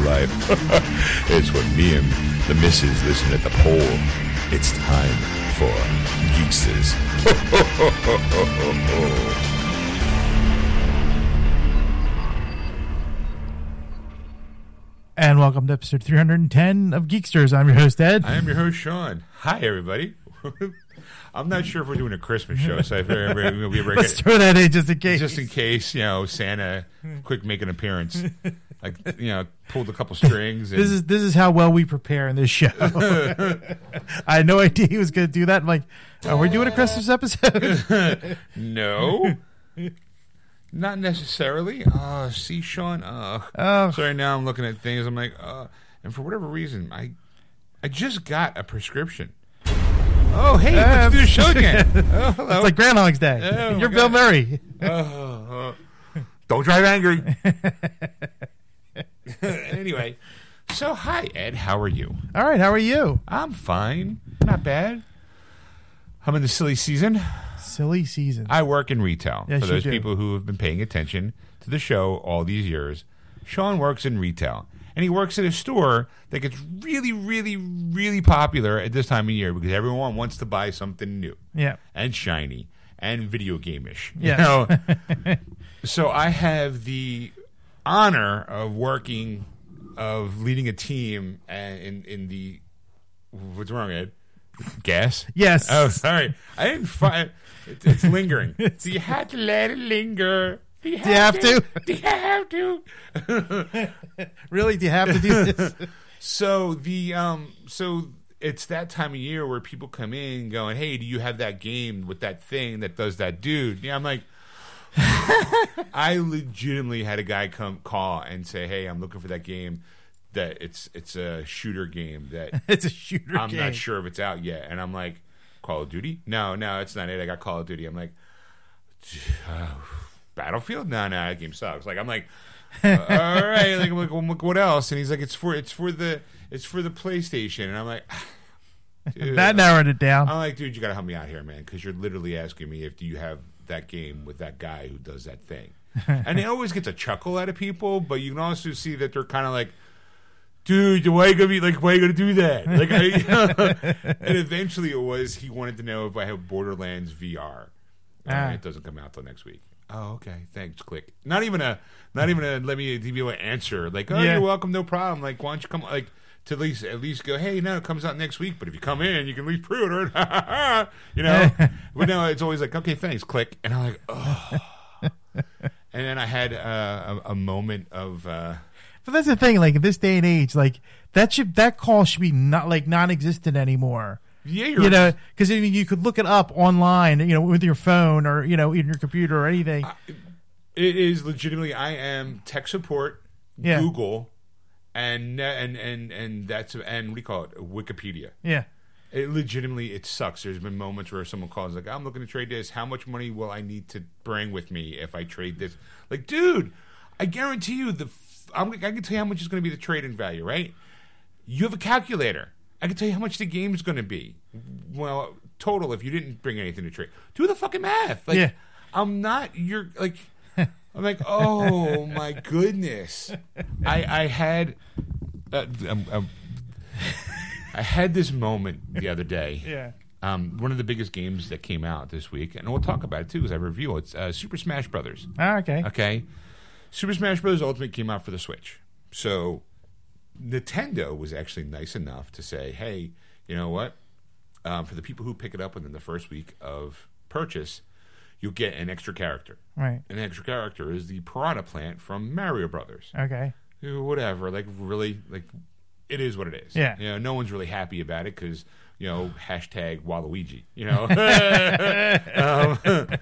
life. it's what me and the missus listen at the pole. It's time for Geeksters. And welcome to episode 310 of Geeksters. I'm your host, Ed. I am your host, Sean. Hi, everybody. I'm not sure if we're doing a Christmas show, so I we'll be Let's throw that in just in case. just in case, you know, Santa quick make an appearance. Like, you know, pulled a couple strings. And, this is this is how well we prepare in this show. I had no idea he was going to do that. I'm like, are we doing a Christmas episode? no. Not necessarily. Uh, see, Sean. Uh, Oh. sorry. Now I'm looking at things. I'm like, uh, and for whatever reason, I, I just got a prescription. Oh, hey, let's do the show again. Oh, hello. it's like Groundhog's Day. Oh, You're Bill God. Murray. Oh, uh, don't drive angry. anyway, so hi Ed, how are you? All right, how are you? I'm fine, not bad. I'm in the silly season. Silly season. I work in retail. Yes, For you those do. people who have been paying attention to the show all these years, Sean works in retail. And he works at a store that gets really, really, really popular at this time of year because everyone wants to buy something new yeah. and shiny and video game-ish. you know? so I have the honor of working, of leading a team uh, in in the what's wrong, Ed? Gas? Yes. Oh, sorry. I didn't find it, it's lingering. so you have to let it linger. Do you have, you have to? Do you have to? Really? Do you have to do this? So the um so it's that time of year where people come in going, "Hey, do you have that game with that thing that does that dude?" Yeah, I'm like I legitimately had a guy come call and say, "Hey, I'm looking for that game that it's it's a shooter game that it's a shooter I'm game. not sure if it's out yet." And I'm like, "Call of Duty? No, no, it's not it. I got Call of Duty." I'm like, "Battlefield? No, no, that game sucks." Like I'm like, uh, "All right." Like I'm like, well, look, "What else?" And he's like, "It's for it's for the it's for the PlayStation." And I'm like, dude, That narrowed it down. I'm like, dude, you got to help me out here, man, because you're literally asking me if do you have that game with that guy who does that thing, and it always gets a chuckle out of people, but you can also see that they're kind of like, dude, why are you gonna be like, why are you gonna do that? Like, I, and eventually it was he wanted to know if I have Borderlands VR. Uh, Ah. It doesn't come out till next week. Oh, okay. Thanks. Click. Not even a, not even a. Let me give you an answer. Like, oh, Yeah. you're welcome. No problem. Like, why don't you come? Like, to at least at least go. Hey, no, it comes out next week. But if you come in, you can at least pre-order it. you know. but no, it's always like, okay, thanks. Click. And I'm like, oh. and then I had uh, a, a moment of. Uh, But that's the thing. Like in this day and age, like that should that call should be not like non-existent anymore. Yeah, you're, know, because I mean, you could look it up online. You know, with your phone or you know, in your computer or anything. It is legitimately. I am tech support, Yeah. Google, and and and and that's and what do you call it? Wikipedia. yeah. It legitimately it sucks. There's been moments where someone calls like, "I'm looking to trade this. How much money will I need to bring with me if I trade this?" Like, dude, I guarantee you the f- I'm, I can tell you how much is going to be the trade-in value, right? You have a calculator. I can tell you how much the game's going to be. Well, total if you didn't bring anything to trade. Do the fucking math. Like, Yeah. I'm not. You're like. I'm like, oh my goodness. I I had. Uh, um, um, I had this moment the other day. Yeah. Um, one of the biggest games that came out this week, and we'll talk about it too as I review it. It's uh, Super Smash Brothers. Ah, okay. Okay, Super Smash Bros. Ultimate came out for the Switch, so Nintendo was actually nice enough to say, "Hey, you know what? Um, for the people who pick it up within the first week of purchase, you'll get an extra character. Right. An extra character is the Piranha Plant from Mario Brothers. Okay. Whatever, like really, like it is what it is. Yeah. you know, no one's really happy about it because you know hashtag Waluigi. You know, um,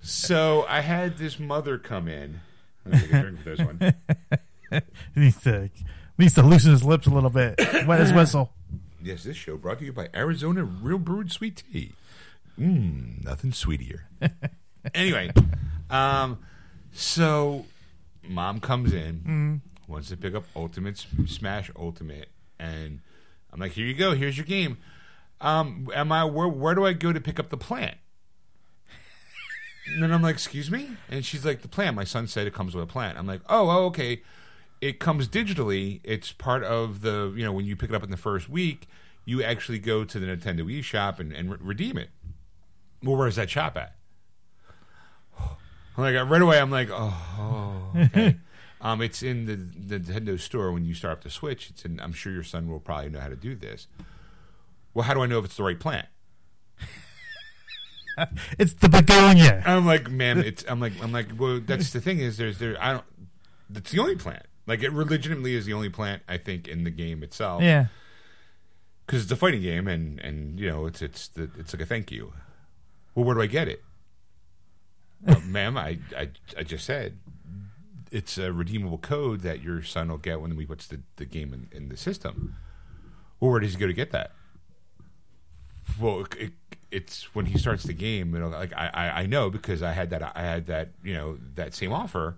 so I had this mother come in. Let me take a drink for this one. He needs to needs to loosen his lips a little bit. Wet his whistle. Yes, this show brought to you by Arizona Real Brewed Sweet Tea. Mmm, nothing sweeter. anyway, um, so mom comes in, wants to pick up Ultimate Smash Ultimate, and I'm like, "Here you go. Here's your game." Um, am I where? Where do I go to pick up the plant? And then I'm like, excuse me? And she's like, the plant." My son said it comes with a plant. I'm like, oh, oh, okay. It comes digitally. It's part of the, you know, when you pick it up in the first week, you actually go to the Nintendo eShop and, and re- redeem it. Well, where's that shop at? Like, right away, I'm like, oh, okay. um, it's in the, the Nintendo store when you start up the Switch. It's in, I'm sure your son will probably know how to do this. Well, how do I know if it's the right plant? It's the begonia. I'm like, ma'am, it's. I'm like, I'm like, well, that's the thing is, there's there. I don't. That's the only plant. Like, it legitimately is the only plant I think in the game itself. Yeah. because it's a fighting game, and and you know, it's it's the, it's like a thank you. Well, where do I get it, ma'am? I, I I just said it's a redeemable code that your son will get when we puts the the game in, in the system. Well, where does he go to get that? Well, it, it, it's when he starts the game. You know, like I, I I know because I had that I had that you know that same offer.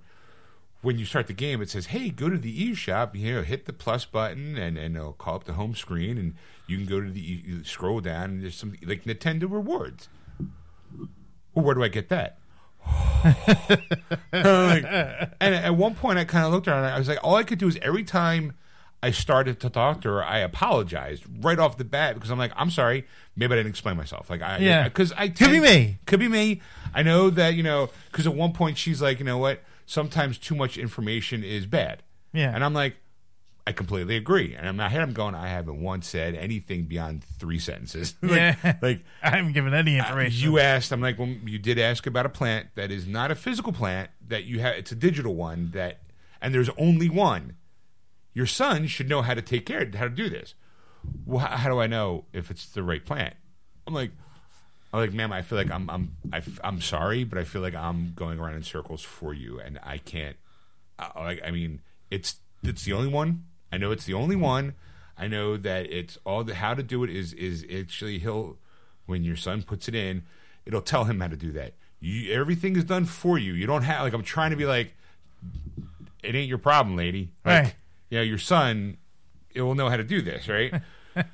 When you start the game, it says, "Hey, go to the eShop. You know, hit the plus button, and and it'll call up the home screen, and you can go to the you scroll down, and there's some like Nintendo rewards." Well, where do I get that? Like, and at one point, I kind of looked and I was like, all I could do is every time I started to talk to her, I apologized right off the bat because I'm like, I'm sorry, maybe I didn't explain myself. Like, I, Yeah. because I Could be me. could be me. I know that you know because at one point she's like, you know what? Sometimes too much information is bad. Yeah. and I'm like, I completely agree. And in my head, I'm going, I haven't once said anything beyond three sentences. like, Yeah. like I haven't given any information. you asked, I'm like, well, you did ask about a plant that is not a physical plant that you have. It's a digital one that, and there's only one. Your son should know how to take care, of how to do this. Well, how, how do I know if it's the right plant? I'm like, I'm like, ma'am, I feel like I'm, I'm, I, am sorry, but I feel like I'm going around in circles for you, and I can't. I, like, I mean, it's, it's the only one. I know it's the only one. I know that it's all the how to do it is is actually he'll when your son puts it in, it'll tell him how to do that. You, everything is done for you. You don't have like I'm trying to be like, it ain't your problem, lady. Like, Right. you know, your son, it will know how to do this, right?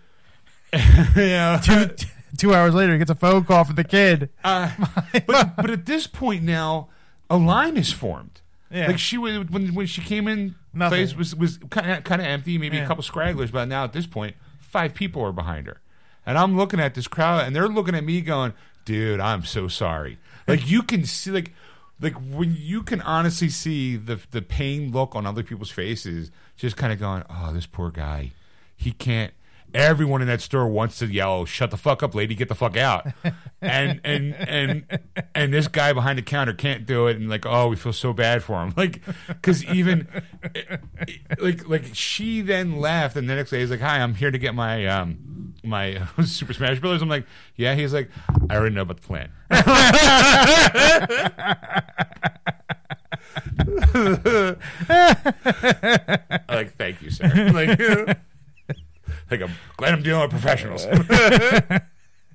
you know, two, two hours later, he gets a phone call from the kid. uh, but but at this point now, a line is formed. Yeah. Like she was when when she came in, Nothing. place was was kind of kind of empty, maybe Yeah. a couple scragglers, but now at this point, five people are behind her, and I'm looking at this crowd, and they're looking at me, going, "Dude, I'm so sorry." Like you can see, like like when you can honestly see the the pain look on other people's faces, just kind of going, "Oh, this poor guy, he can't." Everyone in that store wants to yell, "Shut the fuck up, lady! Get the fuck out!" and and and and this guy behind the counter can't do it, and like, oh, we feel so bad for him, like, because even like like she then left, and the next day he's like, "Hi, I'm here to get my um my Super Smash Brothers." I'm like, "Yeah," he's like, "I already know about the plan." Like, thank you, sir. Like, like I'm glad I'm dealing with professionals.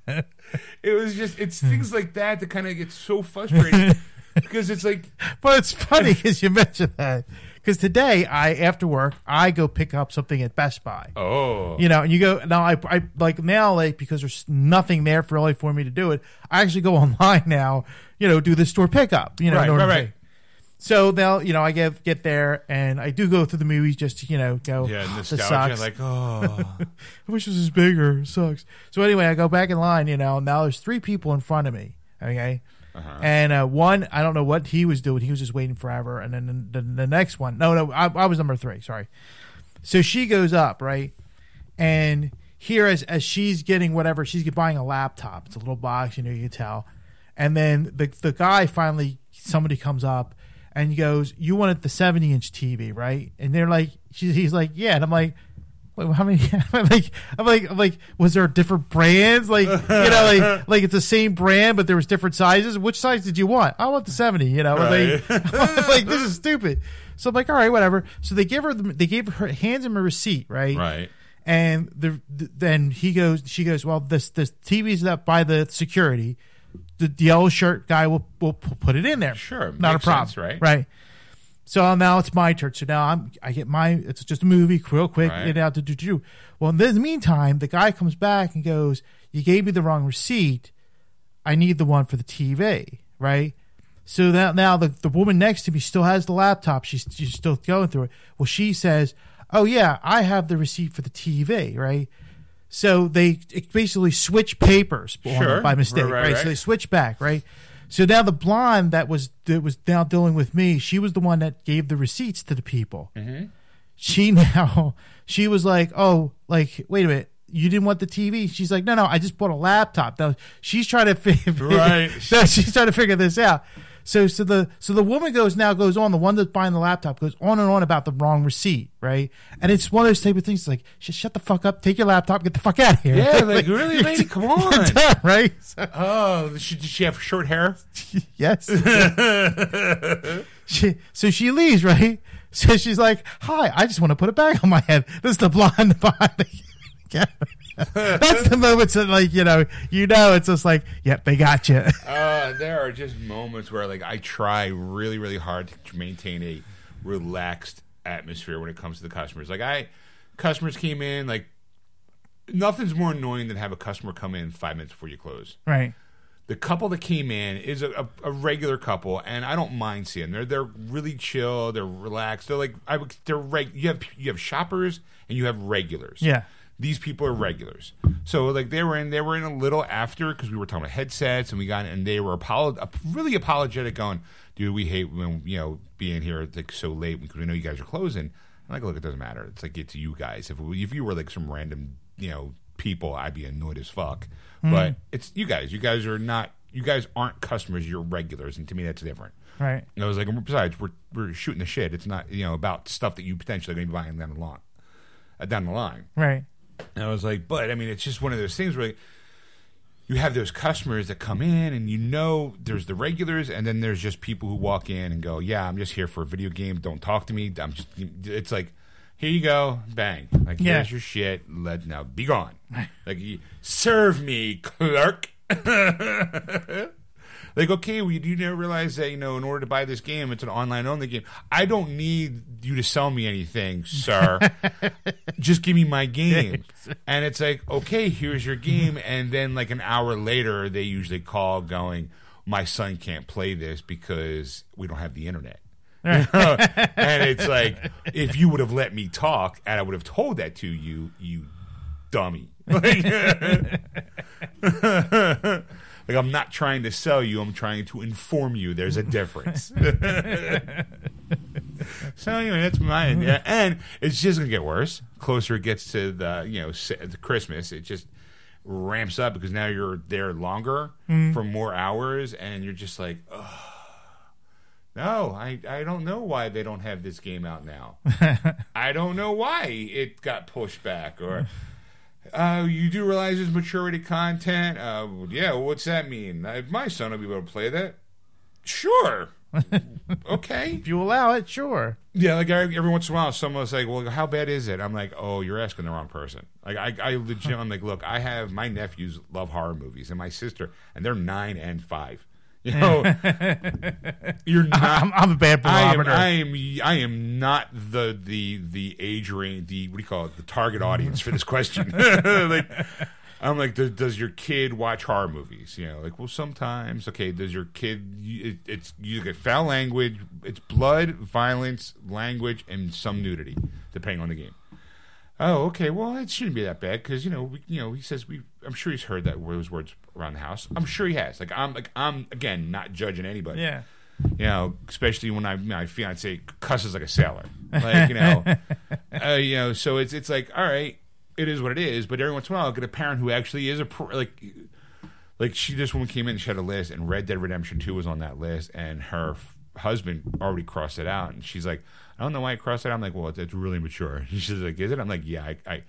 it was just it's things like that that kind of get so frustrating because it's like But it's funny because you mentioned that. Because today, I after work, I go pick up something at Best Buy. oh You know, and you go now. I, I like now, like because there's nothing there for really for me to do it. I actually go online now. You know, do the store pickup. You know, Right, right, right. So they'll, you know, I get get there and I do go through the movies just to, you know, go. yeah "Oh, this nostalgia like oh I wish this was bigger. It sucks. So anyway, I go back in line. You know, now there's three people in front of me. Okay, Uh-huh. and uh, one I don't know what he was doing. He was just waiting forever. And then the, the, the next one, no, no, I, I was number three. Sorry. So she goes up right, and here as as she's getting whatever she's buying a laptop. It's a little box, you know, you can tell. And then the the guy finally somebody comes up and he goes, "You wanted the 70 inch TV, right?" And they're like, she's, he's like, "Yeah," and I'm like. Wait, how many? I'm like, I'm like, I'm like, was there different brands? Like, you know, like, like it's the same brand, but there was different sizes. Which size did you want? I want the seventy. You know, like, like this is stupid. So I'm like, all right, whatever. So they give her, the, they gave her, hands him a receipt, right? right And the, the then he goes, she goes, well, this this TV's up by the security. The, the yellow shirt guy will will put it in there. Sure, not a problem, sense, right? Right. So now it's my turn. So now I'm I get my it's just a movie real quick. Right. Get out to do do. Well, in the meantime, the guy comes back and goes, "You gave me the wrong receipt. I need the one for the TV." Right. So that now the, the woman next to me still has the laptop. She's she's still going through it. Well, she says, "Oh yeah, I have the receipt for the TV, right?" So they basically switch papers Sure. by mistake, Right, right, right, So they switch back, right? So now the blonde that was that was now dealing with me, she was the one that gave the receipts to the people. Mm-hmm. She now she was like, "Oh, like wait a minute." You didn't want the TV. She's like, no, no. I just bought a laptop. Now she's trying to figure. Right. She's trying to figure this out. So, so the so the woman goes now goes on. The one that's buying the laptop goes on and on about the wrong receipt, right? And it's one of those type of things. Like, just shut the fuck up, take your laptop, get the fuck out of here. Yeah, like, really, lady, come on. right? So, Oh, she, did she have short hair? yes. she, so she leaves, right? So she's like, "Hi, I just want to put a bag on my head." This is the blonde behind the. That's the moments that, like, you know, you know, it's just like, "Yep, they got you." Uh, there are just moments where like I try really, really hard to maintain a relaxed atmosphere when it comes to the customers. Like I, customers came in like nothing's more annoying than have a customer come in five minutes before you close. right? The couple that came in is a, a, a regular couple, and I don't mind seeing. Them. They're they're really chill. They're relaxed. They're like I would. They're reg. You have you have shoppers and you have regulars. Yeah. These people are regulars. So like they were in they were in a little after because we were talking about headsets and we got and they were apolo- really apologetic going, dude, we hate when you know being here like so late because we know you guys are closing. I'm like, look, it doesn't matter. It's like it's you guys. If if you were like some random you know people, I'd be annoyed as fuck. But it's you guys. You guys are not. You guys aren't customers. You're regulars, and to me, that's different. Right. And I was like, besides, we're we're shooting the shit. It's not you know about stuff that you potentially going to be buying down the line, uh, down the line. Right. And I was like, but I mean, it's just one of those things where you have those customers that come in, and you know, there's the regulars, and then there's just people who walk in and go, "Yeah, I'm just here for a video game. Don't talk to me. I'm just." It's like, here you go, bang. Like Yeah. here's your shit. Let now be gone. like you, serve me, clerk. Like, okay, you do never realize that, you know, in order to buy this game, it's an online only game. I don't need you to sell me anything, sir. Just give me my game. And it's like, okay, here's your game. And then, like, an hour later, they usually call going, my son can't play this because we don't have the internet. and it's like, if you would have let me talk and I would have told that to you, you dummy. Like, like I'm not trying to sell you, I'm trying to inform you there's a difference. so anyway, that's mine. Yeah, and it's just gonna get worse. Closer it gets to the you know the Christmas, it just ramps up because now you're there longer mm. for more hours, and you're just like, oh, no, I I don't know why they don't have this game out now. I don't know why it got pushed back or. Uh, you do realize it's maturity content? Uh, yeah, what's that mean? Uh, my son will be able to play that. Sure. okay. If you allow it, sure. Yeah, like every, every once in a while, someone's like, "Well, how bad is it?" I'm like, "Oh, you're asking the wrong person." Like, I, I legit, I'm like, "Look, I have my nephews love horror movies, and my sister, and they're nine and five. You know, you're not. I'm, I'm a bad I am. I am I am not the the the age range the what do you call it the target audience for this question. like I'm like, does, does your kid watch horror movies? You know, like well sometimes. Okay, does your kid? It, it's you get foul language. It's blood, violence, language, and some nudity, depending on the game. Oh, okay. Well, it shouldn't be that bad because you know, we, you know, he says we. I'm sure he's heard that those words around the house. I'm sure he has. Like I'm, like I'm again not judging anybody yeah. you know, especially when I, my fiance cusses like a sailor, like you know, uh, you know. So it's it's like, all right, it is what it is. But every once in a while, I'll get a parent who actually is a pro, like, like she this woman came in and she had a list, and Red Dead Redemption Two was on that list, and her f- husband already crossed it out, and she's like, I don't know why I crossed it. I'm like, well, it's, it's really mature. She's like, is it? I'm like, yeah, I. I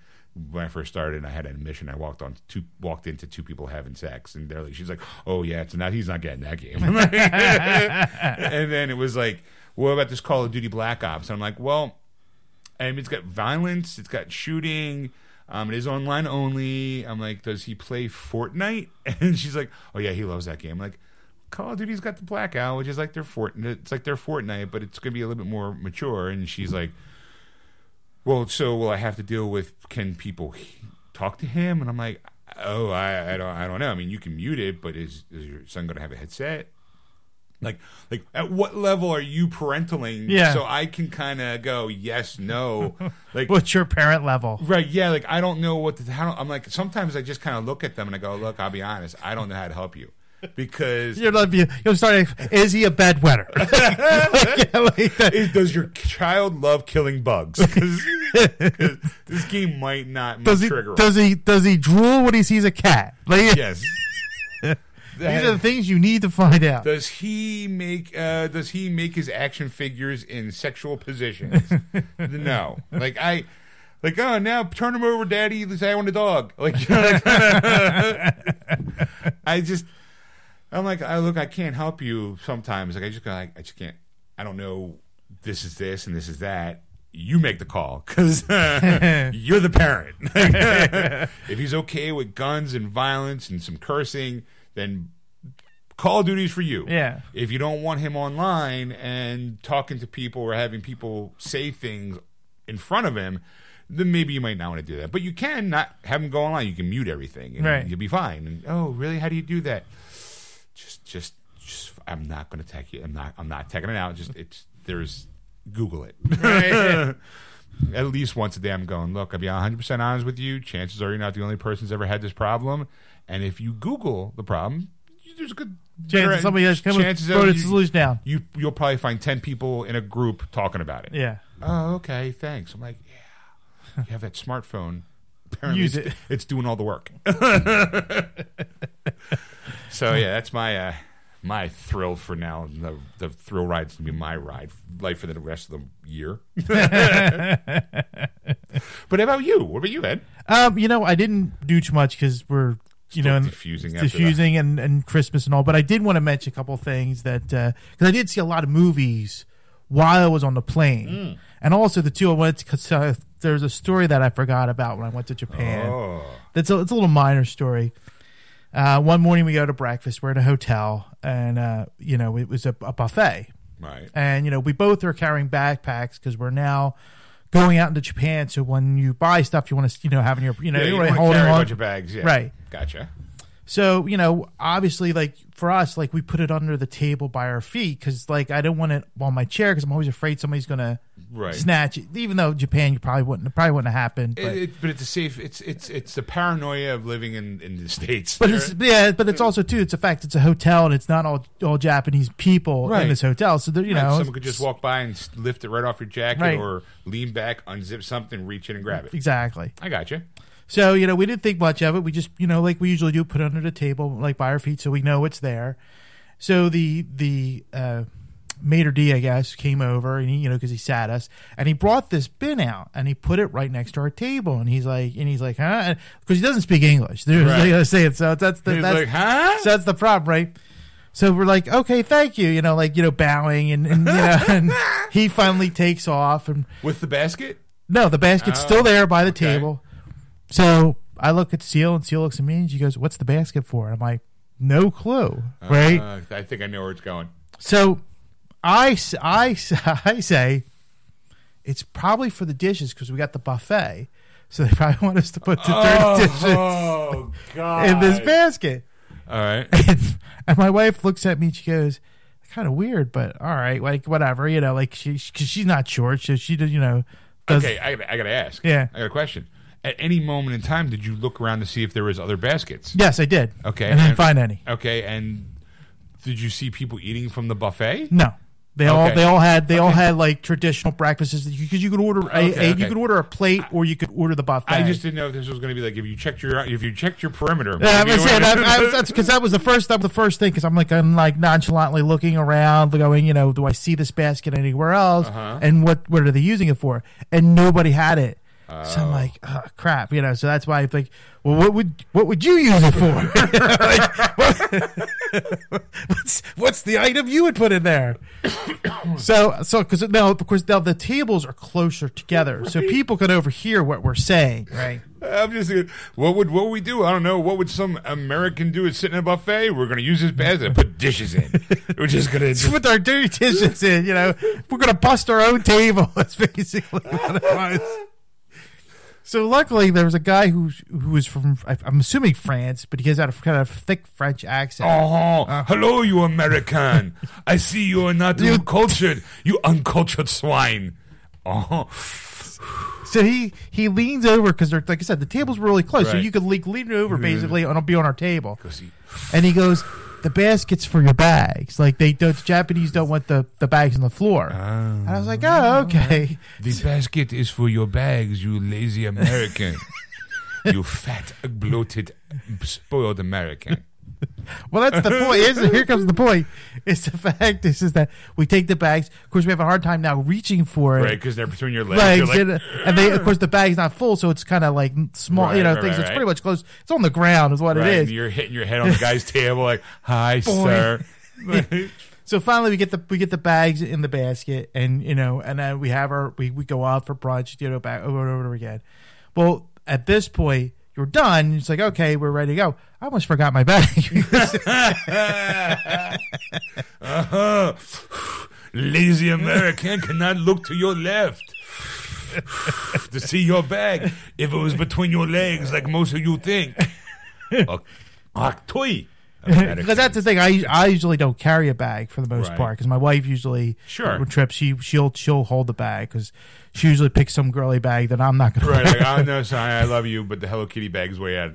when I first started, I had an admission. I walked on two, walked into two people having sex, and they're like, "She's like, oh yeah, it's not. He's not getting that game." and then it was like, what about this Call of Duty Black Ops? And I'm like, well, I mean, it's got violence, it's got shooting. Um, it is online only. I'm like, does he play Fortnite? And she's like, oh yeah, he loves that game. I'm like, Call of Duty's got the blackout, which is like their Fortnite. It's like their Fortnite, but it's gonna be a little bit more mature. And she's like, well, so will I have to deal with? Can people he- talk to him? And I'm like, oh, I, I don't, I don't know. I mean, you can mute it, but is is your son gonna have a headset? Like, like at what level are you parentaling? Yeah. So I can kind of go yes, no. Like, What's your parent level? right? Yeah. Like I don't know what to. How, I'm like sometimes I just kind of look at them and I go, look, I'll be honest, I don't know how to help you because You're like, you- you'll start. Is he a bedwetter? Like, like that. is, does your child love killing bugs? 'cause this game might not Does he? trigger. Does he? Does he drool when he sees a cat? Like, yes. These are the things you need to find out. Does he make uh does he make his action figures in sexual positions? no. Like I like oh now turn him over, daddy, say I want a dog. Like, you know, like I just I'm like I look I can't help you sometimes. Like I just go like I just can't I don't know this is this and this is that. You make the call because you're the parent. if he's okay with guns and violence and some cursing, then Call of Duty's for you. Yeah. If you don't want him online and talking to people or having people say things in front of him, then maybe you might not want to do that. But you can not have him go online. You can mute everything, and Right. you'll be fine. And oh, really? How do you do that? Just, just, just. I'm not going to tech you. I'm not. I'm not teching it out. Just it's there's Google it. At least once a day, I'm going. Look, I'll be 100 percent honest with you. Chances are you're not the only person who's ever had this problem. And if you Google the problem, there's a good Chances somebody else come chances throw are the solution down. you you'll probably find 10 people in a group talking about it. Yeah. Oh, okay, thanks. I'm like, yeah. You have that smartphone. Apparently Use it. it's doing all the work. so yeah, that's my uh my thrill for now. The the thrill ride's gonna be my ride, life for the rest of the year. but how about you? What about you, Ed? Um, you know, I didn't do too much because we're you Still know in- diffusing after diffusing and, and Christmas and all. But I did want to mention a couple things that because I did see a lot of movies while I was on the plane, Mm. and also the two I went because uh, there's a story that I forgot about when I went to Japan. Oh, That's a, it's a little minor story. Uh, one morning we go to breakfast. We're at a hotel, and uh, you know it was a, a buffet, right. and you know we both are carrying backpacks because we're now going out into Japan. So when you buy stuff, you want to you know having your you know Yeah, you you're wanna holding carry a bunch of bags. Yeah. Right. Gotcha. So you know, obviously, like for us, like we put it under the table by our feet because like I don't want it on my chair because I'm always afraid somebody's gonna Right. snatch it. Even though Japan, you probably wouldn't probably wouldn't have happened. But, It, it, but it's a safe. It's it's it's the paranoia of living in, in the states. but it's yeah, but it's also too. It's a fact. It's a hotel, and it's not all all Japanese people Right. in this hotel. So they're, you Right, know, someone could just walk by and lift it right off your jacket, Right. or lean back, unzip something, reach in and grab it. exactly. I got you. So you know, we didn't think much of it. We just you know, like we usually do, put it under the table, like by our feet, so we know it's there. So the the uh, maitre d, I guess, came over and he, you know, because he sat us, and he brought this bin out and he put it right next to our table, and he's like, and he's like, huh, because he doesn't speak English. There's Right. I gotta say it. So that's the that's, like, huh? so that's the problem, right? So we're like, okay, thank you, you know, like you know, bowing, and, and you know, and he finally takes off, and With the basket? no, the basket's Oh, still there by the okay. table. So I look at Seal, and Seal looks at me, and she goes, "What's the basket for?" And I'm like, "No clue." Right. Uh, I think I know where it's going. so I, s- I, s- I say it's probably for the dishes because we got the buffet. So they probably want us to put the dirty oh, dishes oh in this basket. All right. And, and my wife looks at me and she goes, kind of weird, but all right, like whatever, you know, like she, because she's not short, so she, does, you know, does, Okay, I, gotta- I got to ask. Yeah. I got a question. At any moment in time, did you look around to see if there was other baskets? Yes, I did. Okay, and didn't and- find any. Okay, and did you see people eating from the buffet? No. They all they all had they all had like traditional breakfasts because you, could order a, Okay, a- okay. you could order a plate or you could order the buffet. I just didn't know if this was going to be like if you checked your if you checked your perimeter. Yeah, you saying would've- I was- that's because that was the first that was the first thing because I'm like I'm like nonchalantly looking around, going, you know, do I see this basket anywhere else? Uh-huh. And what what are they using it for? And nobody had it. So Oh. I'm like, oh, ah, crap, you know. So that's why I think, well, what would what would you use it for? Like, what- what's what's the item you would put in there? so so because now of course now the tables are closer together, so people can overhear what we're saying, right? I'm just thinking, what would what would we do? I don't know. What would some American do? Is sit in a buffet? We're going to use this basket and put dishes in. We're just going to. put our dirty dishes in. You know, we're gonna bust our own table. That's basically what it was. So luckily, there was a guy who who was from I'm assuming France, but he has a kind of thick French accent. Oh, uh, hello, you American. I see you are not You- cultured. You uncultured swine. Oh, So he he leans over because they're like I said, the tables were really close, so you could like, lean over mm-hmm. basically and it'll be on our table. he- And he goes, "The baskets for your bags. Like they the Japanese don't want the the bags on the floor." Ah. and I was like, "Oh, okay." the basket is for your bags, you lazy American. you fat, bloated, spoiled American. Well, that's the point. Here's, here comes the point. It's the fact is, is that we take the bags. Of course, we have a hard time now reaching for it. Right, because they're between your legs. legs, like, and, and they, of course, the bag's not full, so it's kind of like small, Right, you know, right, things. right, it's pretty much close. It's on the ground, is what it and you're hitting your head on the guy's table like, hi, sir. So finally, we get the we get the bags in the basket, and you know, and then we have our we, we go out for brunch, you know, back over and over again. Well, at this point, you're done. It's like okay, we're ready to go. I almost forgot my bag. Uh-huh. Lazy American cannot look to your left to see your bag if it was between your legs, like most of you think. Because that's the thing. I I usually don't carry a bag for the most Right. part. Because my wife usually Sure. trips she she'll she'll hold the bag because she usually picks some girly bag that I'm not gonna. Right, wear. like, oh, no, sorry, I love you, but the Hello Kitty bag is way out,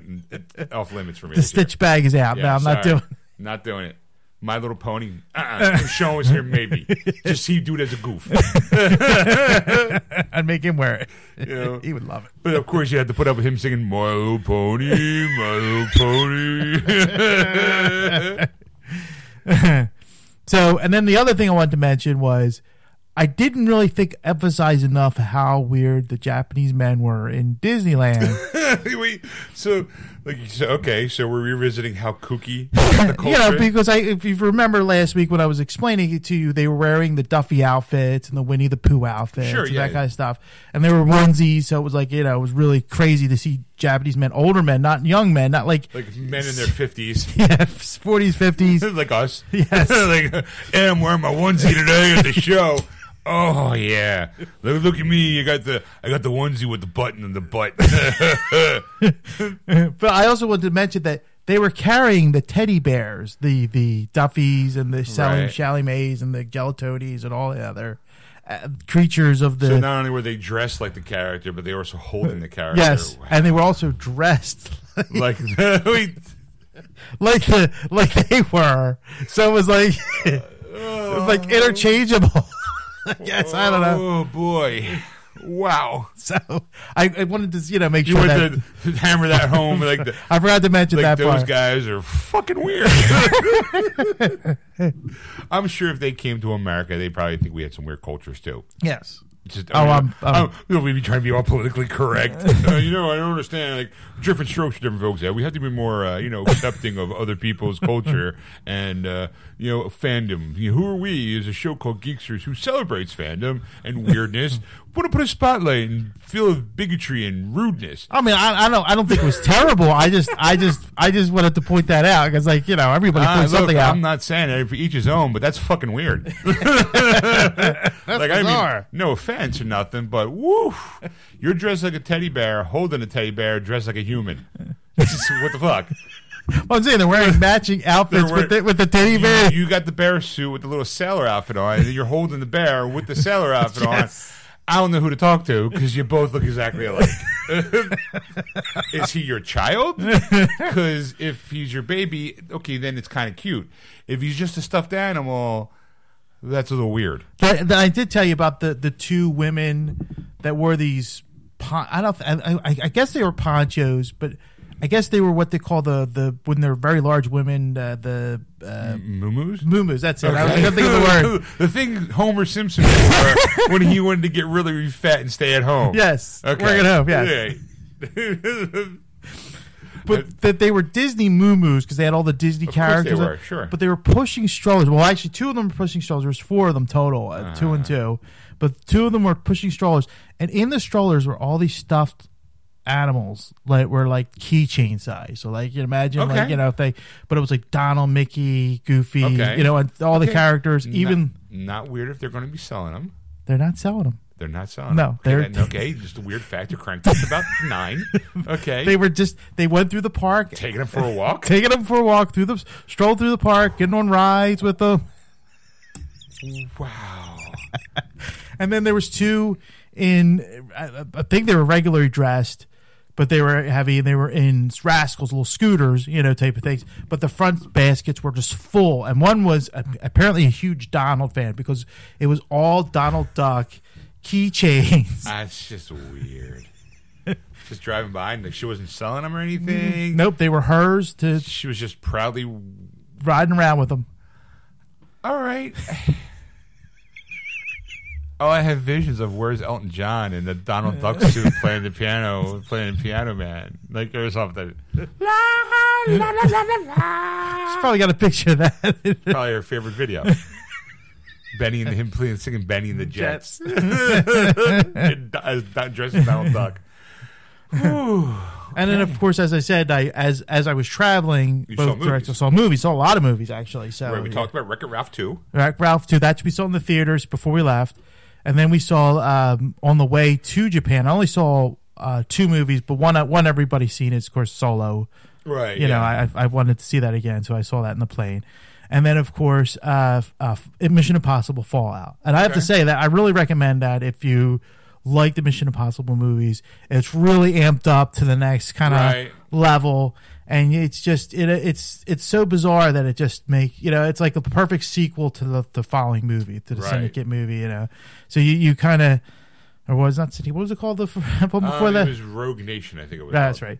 off limits for me. the this year. Stitch bag is out. Yeah, no, I'm not sorry. doing. Not doing it. My Little Pony. Uh-uh. Show us here, maybe. Just see you it as a goof. I'd make him wear it. Yeah. he would love it. But of course, you had to put up with him singing "My Little Pony, My Little Pony." So, and then the other thing I wanted to mention was I didn't really think emphasize enough how weird the Japanese men were in Disneyland. Wait, so like, so, okay, so we're revisiting how kooky the culture. you know, because I, if you remember last week when I was explaining it to you, they were wearing the Duffy outfits and the Winnie the Pooh outfits Sure, and yeah. that kind of stuff, and they were onesies. So it was like you know, it was really crazy to see Japanese men, older men, not young men, not like like men in their fifties. yeah, forties, fifties. like us. Yes. like, hey, I'm wearing my onesie today at the show. Oh yeah, look, look at me! I got the I got the onesie with the button and the butt. But I also wanted to mention that they were carrying the teddy bears, the the Duffies and the selling Right. ShellieMays and the Gelatonis and all the other uh, creatures of the so not only were they dressed like the character, but they were also holding the character. yes, and they were also dressed like wait, like the like they were. So it was like it was like interchangeable. yes, I don't know. Oh boy, wow! So I, I wanted to you know make You sure went that to hammer that home like the, I forgot to mention like that those part. guys are fucking weird. I'm sure if they came to America, they probably think we had some weird cultures too. Yes. Just, Oh, I'm- I'm- I'm- you know, we be trying to be all politically correct. uh, you know, I don't understand. Like different strokes for different folks. Yeah, we have to be more, uh, you know, accepting of other people's culture and uh, you know, fandom. You know, who are we? Is a show called Geeksters who celebrates fandom and weirdness. Want to put a spotlight and feel of bigotry and rudeness. I mean, I, I don't, I don't think it was terrible. I just, I just, I just wanted to point that out because, like, you know, everybody Ah, points look, something out. I'm not saying it for each his own, but that's fucking weird. like I mean, no offense or nothing, but woo, you're dressed like a teddy bear, holding a teddy bear, dressed like a human. Is- what the fuck? I'm saying they're wearing matching outfits They're with the, with the teddy bear. You, you got the bear suit with the little sailor outfit on, and you're holding the bear with the sailor outfit Yes. on. I don't know who to talk to because you both look exactly alike. Is he your child? Because if he's your baby, okay, then it's kind of cute. If he's just a stuffed animal, that's a little weird. That- that I did tell you about the the two women that wore these. Pon- I don't. I, I, I guess they were ponchos, but I guess they were what they call the the when they're very large women. Uh, the uh, Moo-moos? muumuus. That's it. I was gonna think of the word. the thing Homer Simpson wore when he wanted to get really, really fat and stay at home. Yes, Okay. work at home. Yes. Yeah. but that they were Disney moo because they had all the Disney Of course they characters. were, sure. But they were pushing strollers. Well, actually, two of them were pushing strollers. There was four of them total, uh, two Ah. and two. But two of them were pushing strollers, and in the strollers were all these stuffed animals like were like keychain size. So like you imagine like you know if they, but it was like Donald, Mickey, Goofy, Okay. you know, and all the Okay. characters. Even not, not weird if they're going to be selling them. they're not selling them. They're not selling. No, okay, they're- okay. Just a weird factor. Cranked up about nine. Okay, They were just they went through the park, taking them for a walk. taking them for a walk through the stroll through the park, getting on rides with them. Wow. And then there was two in I, I think they were regularly dressed, but they were heavy and they were in rascals, little scooters, you know, type of things. But the front baskets were just full, and one was a, apparently a huge Donald fan because it was all Donald Duck keychains. Ah, That's just weird. just driving by, and like, she wasn't selling them or anything. Nope, they were hers to She was just proudly. riding around with them. All right. Oh, I have visions of where's Elton John in the Donald Duck suit playing the piano, playing Piano Man, like or something. She's probably got a picture of that. Probably her favorite video. Benny and him playing, singing Bennie and the Jets. As- dressed as Donald Duck. And then, of course, as I said, I as as I was traveling, You both saw directs, I movies. saw movies, saw a lot of movies actually. So Right, we yeah. talked about Wreck-It Ralph too. Right, Ralph too. That we saw in the theaters before we left, and then we saw um, on the way to Japan. I only saw uh, two movies, but one one everybody's seen is of course Solo. Right. You know, I I wanted to see that again, so I saw that in the plane. And then, of course, uh, uh, Mission Impossible Fallout. And I have to say that I really recommend that if you like the Mission Impossible movies. It's really amped up to the next kind of Right. level, and it's just it it's it's so bizarre that it just make you know it's like a perfect sequel to the, the following movie to the Right. Syndicate movie. You know, so you you kind of or was not? What was it called? The one before Um, that? it was Rogue Nation, I think it was. That's called. right.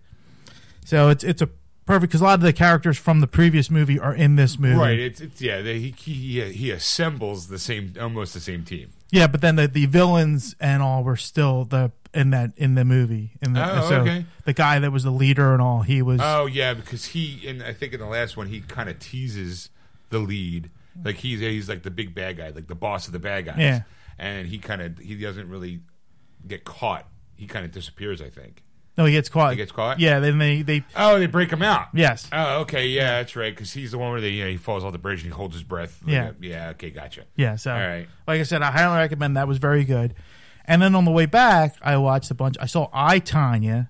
So it's it's a perfect because a lot of the characters from the previous movie are in this movie. Right. It's, it's yeah. They, he, he he assembles the same, almost the same team. Yeah, but then the, the villains and all were still the in that in the movie. In the, Oh, so okay. the guy that was the leader and all, he was. Oh yeah, because he and I think in the last one he kind of teases the lead, like he's he's like the big bad guy, like the boss of the bad guys. Yeah. and he kind of he doesn't really get caught. He kind of disappears. I think. no, he gets caught. He gets caught? Yeah, then they they Oh, they break him out. yes. Oh, okay, yeah, that's right. Because he's the one where they, you know, he falls off the bridge and he holds his breath. Like, Yeah. yeah. Okay, gotcha. Yeah, so All right. like I said, I highly recommend. That was very good. And then on the way back, I watched a bunch. I saw I Tonya.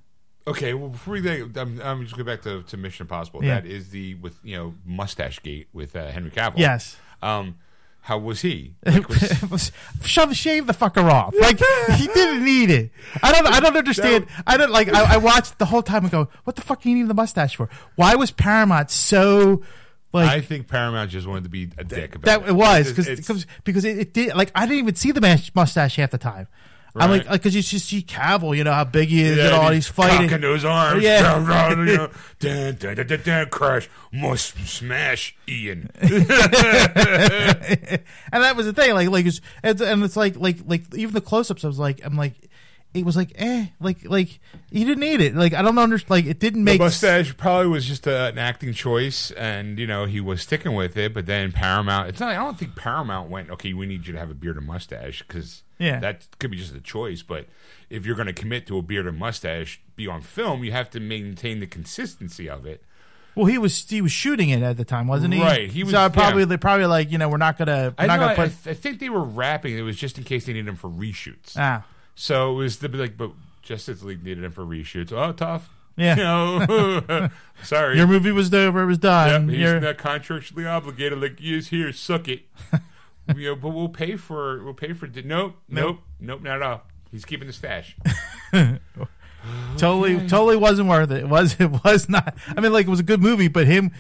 Okay, well, before we I'm, I'm just go back to, to Mission Impossible. Yeah. That is the with you know Mustache Gate with uh, Henry Cavill. Yes. Um, how was he? Like, was- Shove, shave the fucker off. Like he didn't need it. I don't. I don't understand. I don't like. I, I watched the whole time and go, "What the fuck do you need the mustache for? Why was Paramount so like?" I think Paramount just wanted to be a dick about that it. it was because because it, it did like I didn't even see the mustache half the time. I'm like Right. because you just see Cavill, you know how big he is yeah, and all he's fighting. cocking those arms. Yeah. Crash, must smash Ian. and that was the thing, like like it's, it's and it's like like like even the close ups. I was like I'm like it was like eh like like he didn't need it. Like I don't understand. Like it didn't The make mustache probably was just a, an acting choice, and you know he was sticking with it. But then Paramount, it's not. I don't think Paramount went. Okay, we need you to have a beard and mustache because Yeah. that could be just a choice. But if you're going to commit to a beard and mustache, be on film, you have to maintain the consistency of it. Well, he was he was shooting it at the time, wasn't he? Right, he was- So probably yeah. they probably like you know we're not gonna we're I, not know, gonna I, put I think they were wrapping. It was just in case they needed him for reshoots. ah So it was the like, but Justice League needed him for reshoots. Oh, tough. Yeah. You know, sorry. your movie was over, it was Yep, done. he's You're- not contractually obligated. Like he is here, suck it. you know, but we'll pay for we'll pay for. Nope, nope, nope, not at all. He's keeping the stash. totally totally wasn't worth it. It was it was not. I mean, like it was a good movie, but him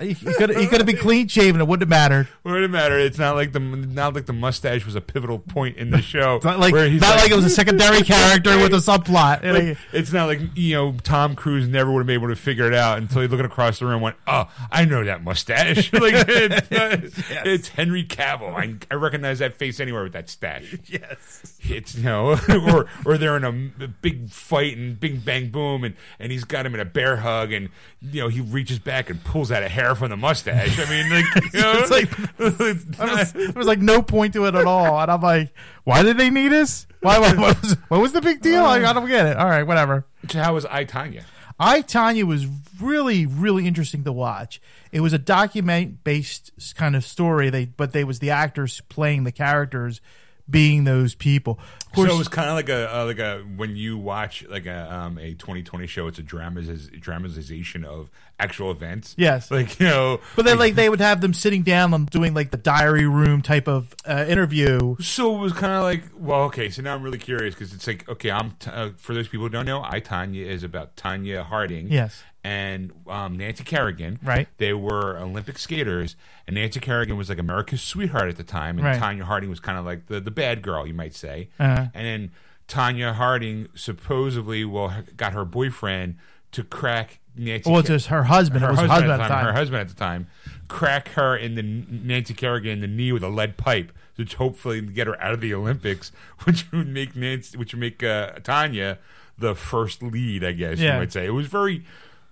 he could he could have been clean shaven. It wouldn't have mattered. What did it matter? It's not like the not like the mustache was a pivotal point in the show. It's not like not like, it was a secondary character with a subplot. Like, it's not like you know Tom Cruise never would have been able to figure it out until he looked across the room and went, "Oh, I know that mustache. like it's, not- it's Henry Cavill. I, I recognize that face anywhere with that stash. yes. It's you know, or or they're in a, a big fight and bing bang boom, and and he's got him in a bear hug, and you know he reaches back and pulls out a hair from the mustache. I mean, like, you know, It's like- was, there was like no point to it at all, and I'm like, why did they need us? Why? What, what was what was the big deal? Like, I don't get it. All right, whatever. So how was I Tonya? I Tonya was really really interesting to watch. It was a document based kind of story. They but they was the actors playing the characters being those people. Of course, so it was kind of like a uh, like a when you watch like a um, a 2020 show, it's a dramatiz- dramatization of actual events. Yes. like you know, but then like they would have them sitting down and doing like the diary room type of uh, interview. So it was kind of like, well, okay. So now I'm really curious because it's like, okay, I'm t- uh, for those people who don't know, I Tonya is about Tonya Harding, Yes. And um, Nancy Kerrigan, Right. They were Olympic skaters, and Nancy Kerrigan was like America's sweetheart at the time, and Right. Tonya Harding was kind of like the the bad girl, you might say, Uh-huh. and then Tonya Harding supposedly well got her boyfriend to crack Nancy. Well, Ker- it's just her husband. her it was her husband, at the time. Her husband at the time, crack her in the Nancy Kerrigan in the knee with a lead pipe, which hopefully get her out of the Olympics, which would make Nancy, which would make uh, Tonya the first lead, I guess Yeah. you might say. It was very,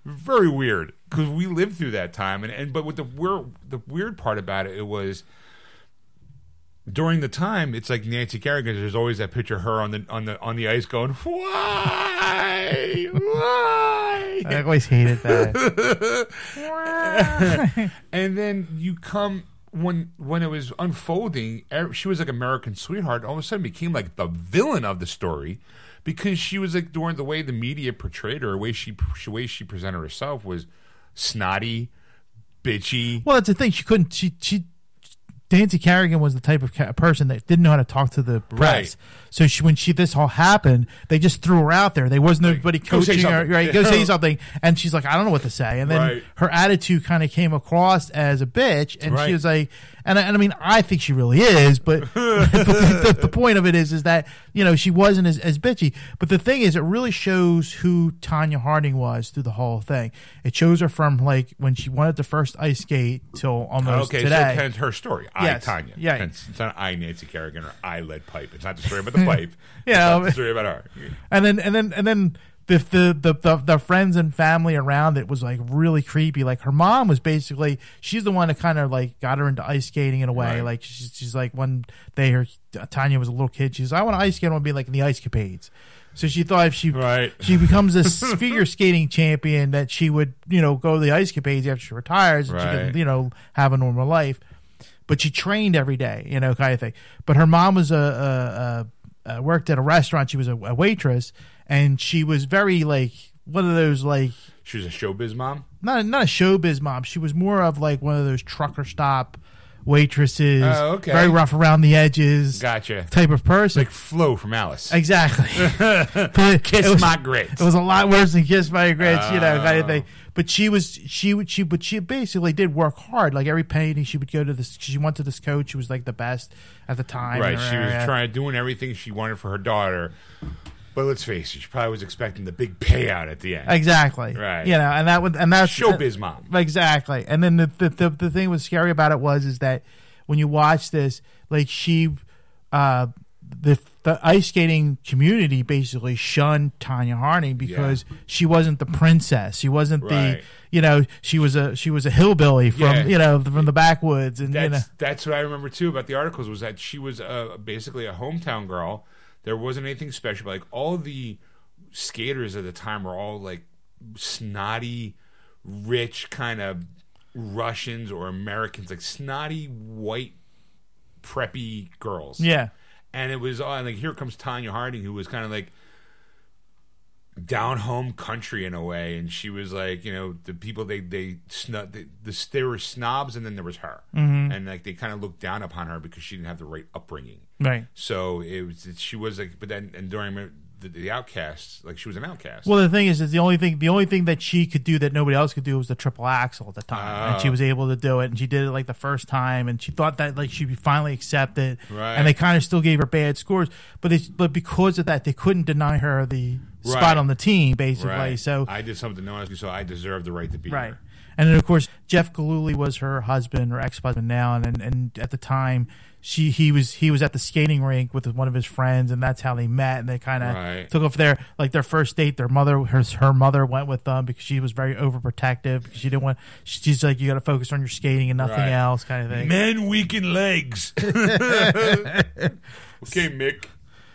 very weird because we lived through that time, and, and but with the weird, the weird part about it, it was during the time, it's like Nancy Kerrigan. There's always that picture of her on the on the on the ice going, "Why, why?" I always hated that. and then you come when when it was unfolding er- she was like american sweetheart all of a sudden became like the villain of the story because she was like during the way the media portrayed her the way she the way she presented herself was snotty bitchy well, that's the thing. She couldn't. She she. Nancy Kerrigan was the type of ca- person that didn't know how to talk to the press. Right. So she, when she this all happened, they just threw her out there. There was nobody go say coaching her. Right, go say something. And she's like, I don't know what to say. And then Right. her attitude kind of came across as a bitch. And Right. she was like, and I, and I mean, I think she really is, but, but the, the, the point of it is, is that you know she wasn't as, as bitchy. But the thing is, it really shows who Tonya Harding was through the whole thing. It shows her from like when she wanted the first ice skate till almost okay today. so her story i tonya Yeah. it's, it's not i nancy kerrigan or i lead pipe it's not the story about the pipe Yeah, it's not the story about her and then and then and then the, the the the the friends and family around it was like really creepy. Like her mom was basically she's the one that kind of like got her into ice skating in a way. Right. Like she's, she's like one day her Tonya was a little kid. She's like, I want to ice skate. I want to be like in the ice capades. So she thought if she Right. she becomes this figure skating champion that she would you know go to the ice capades after she retires and she Right. can you know have a normal life. But she trained every day, you know, kind of thing. But her mom was a, a, a uh, worked at a restaurant. She was a, a waitress, and she was very like one of those like she was a showbiz mom not not a showbiz mom. She was more of like one of those trucker stop waitresses. Oh, okay. Very rough around the edges gotcha type of person. like flo from alice exactly. Kiss was, my grits It was a lot worse than Kiss my Grits, you know, kind of Oh. thing. But she was she would she but she basically did work hard. Like every penny she would go to this. She went to this coach who was like the best at the time. Right, she was trying doing everything she wanted for her daughter. But let's face it, she probably was expecting the big payout at the end. Exactly. Right. You know, and that would and that's Showbiz mom. Exactly. And then the, the the the thing was scary about it was is that when you watch this, like she, uh, the the ice skating community basically shunned Tonya Harding because she wasn't the princess. She wasn't the you know she was a she was a hillbilly from Yeah. you know from the backwoods and you know That's that's what I remember too about the articles was that she was uh, basically a hometown girl. There wasn't anything special. Like all the skaters at the time were all like snotty, rich kind of Russians or Americans, like snotty white preppy girls. yeah and it was uh, like here comes Tonya Harding, who was kind of like down home country in a way, and she was like, you know, the people they they snub the, the there were snobs, and then there was her, mm-hmm. and like they kind of looked down upon her because she didn't have the right upbringing. Right. So it was she was like, but then and during the, the outcasts, like she was an outcast. Well, the thing is, is the only thing the only thing that she could do that nobody else could do was the triple axel at the time, and she Oh. was able to do it, and she did it like the first time, and she thought that like she'd be finally accepted, Right. and they kind of still gave her bad scores, but it's but because of that, they couldn't deny her the Right. spot on the team, basically. right. So I did something no one else, could, so I deserve the right to be right, here. and then of course Jeff Gillooly was her husband or ex husband now, and and at the time. She he was he was at the skating rink with one of his friends, and that's how they met. And they kind of Right. took off their like their first date. Their mother, her her mother went with them because she was very overprotective because she didn't want. She's like, you got to focus on your skating and nothing Right. else, kind of thing. Men weaken legs. okay, Mick.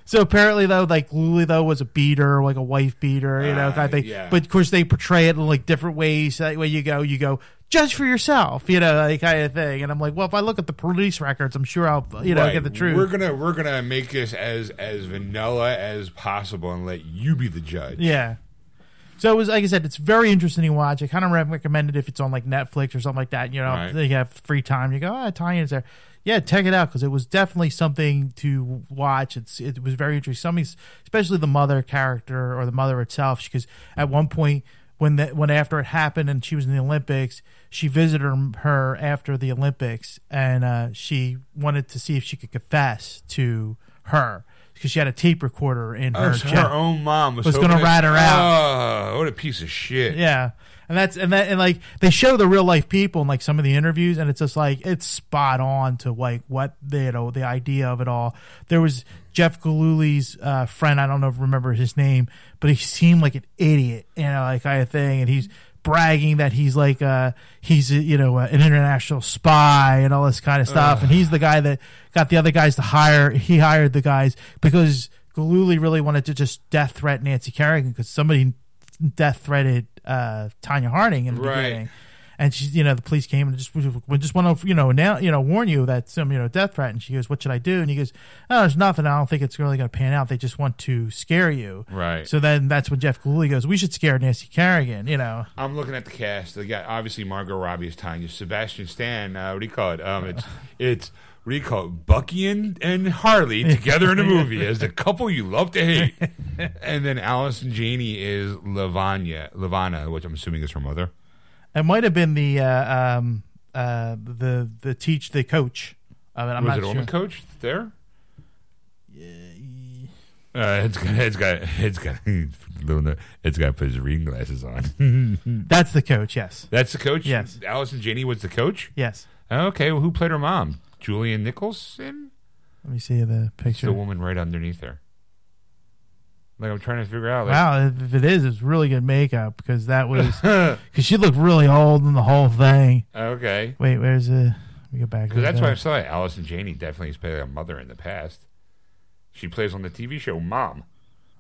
So apparently, though, like Luli though was a beater, like a wife beater, you know, kind of thing. yeah. But of course, they portray it in like different ways. That way, you go, you go, judge for yourself, you know, like kind of thing. And I'm like, well, if I look at the police records, I'm sure I'll, you know, Right. get the truth. We're gonna we're gonna make this as as vanilla as possible and let you be the judge. Yeah. So it was like I said, it's very interesting to watch. I kind of recommend it if it's on like Netflix or something like that. You know, Right. you have free time. You go, oh, I, Tonya's there. Yeah, check it out because it was definitely something to watch. It's it was very interesting. Something, especially the mother character or the mother itself, because at one point when the when after it happened and she was in the Olympics, she visited her, after the Olympics and uh, she wanted to see if she could confess to her because she had a tape recorder in her. Oh, her own mom was, was gonna to- rat her out. Oh, what a piece of shit! Yeah. And that's and that and like they show the real life people in like some of the interviews and it's just like it's spot on to like what they you know the idea of it all. There was Jeff Gillooly's uh, friend, I don't know if remember his name, but he seemed like an idiot, you know, like kind of thing, and he's bragging that he's like uh he's uh, you know uh, an international spy and all this kind of stuff and he's the guy that got the other guys to hire he hired the guys because Gillooly really wanted to just death threat Nancy Kerrigan because somebody death threatened uh, Tonya Harding in the Right. beginning, and she, you know, the police came and just we just want to, you know, now, you know, warn you that some, you know, death threat. And she goes, "What should I do?" And he goes, "Oh, there's nothing. I don't think it's really going to pan out. They just want to scare you." Right. So then that's when Jeff Cooley goes, "We should scare Nancy Kerrigan." You know, I'm looking at the cast. They got obviously Margot Robbie is Tonya, Sebastian Stan. Uh, what do you call it? Um, it's it's what do you call it? Bucky and, and Harley together in a movie as the couple you love to hate. and then Allison Janney is Lavanya, LaVona, which I'm assuming is her mother. It might have been the uh, um, uh, the the teach the coach. I mean, I'm Was not it sure. on the coach there? Uh, it's got it's got it's got it's got to put his reading glasses on. That's the coach. Yes, That's the coach. Yes. Allison Janney was the coach. yes. Okay, well, who played her mom? Julianne Nicholson. Let me see the It's picture. the woman right underneath her. Like I'm trying to figure out. Like, Wow, if it is, it's really good makeup because that was because she looked really old in the whole thing. okay, Wait, where's the? Let me go back. because that's why I saw it. Allison Janney definitely has played a mother in the past. She plays on the TV show Mom.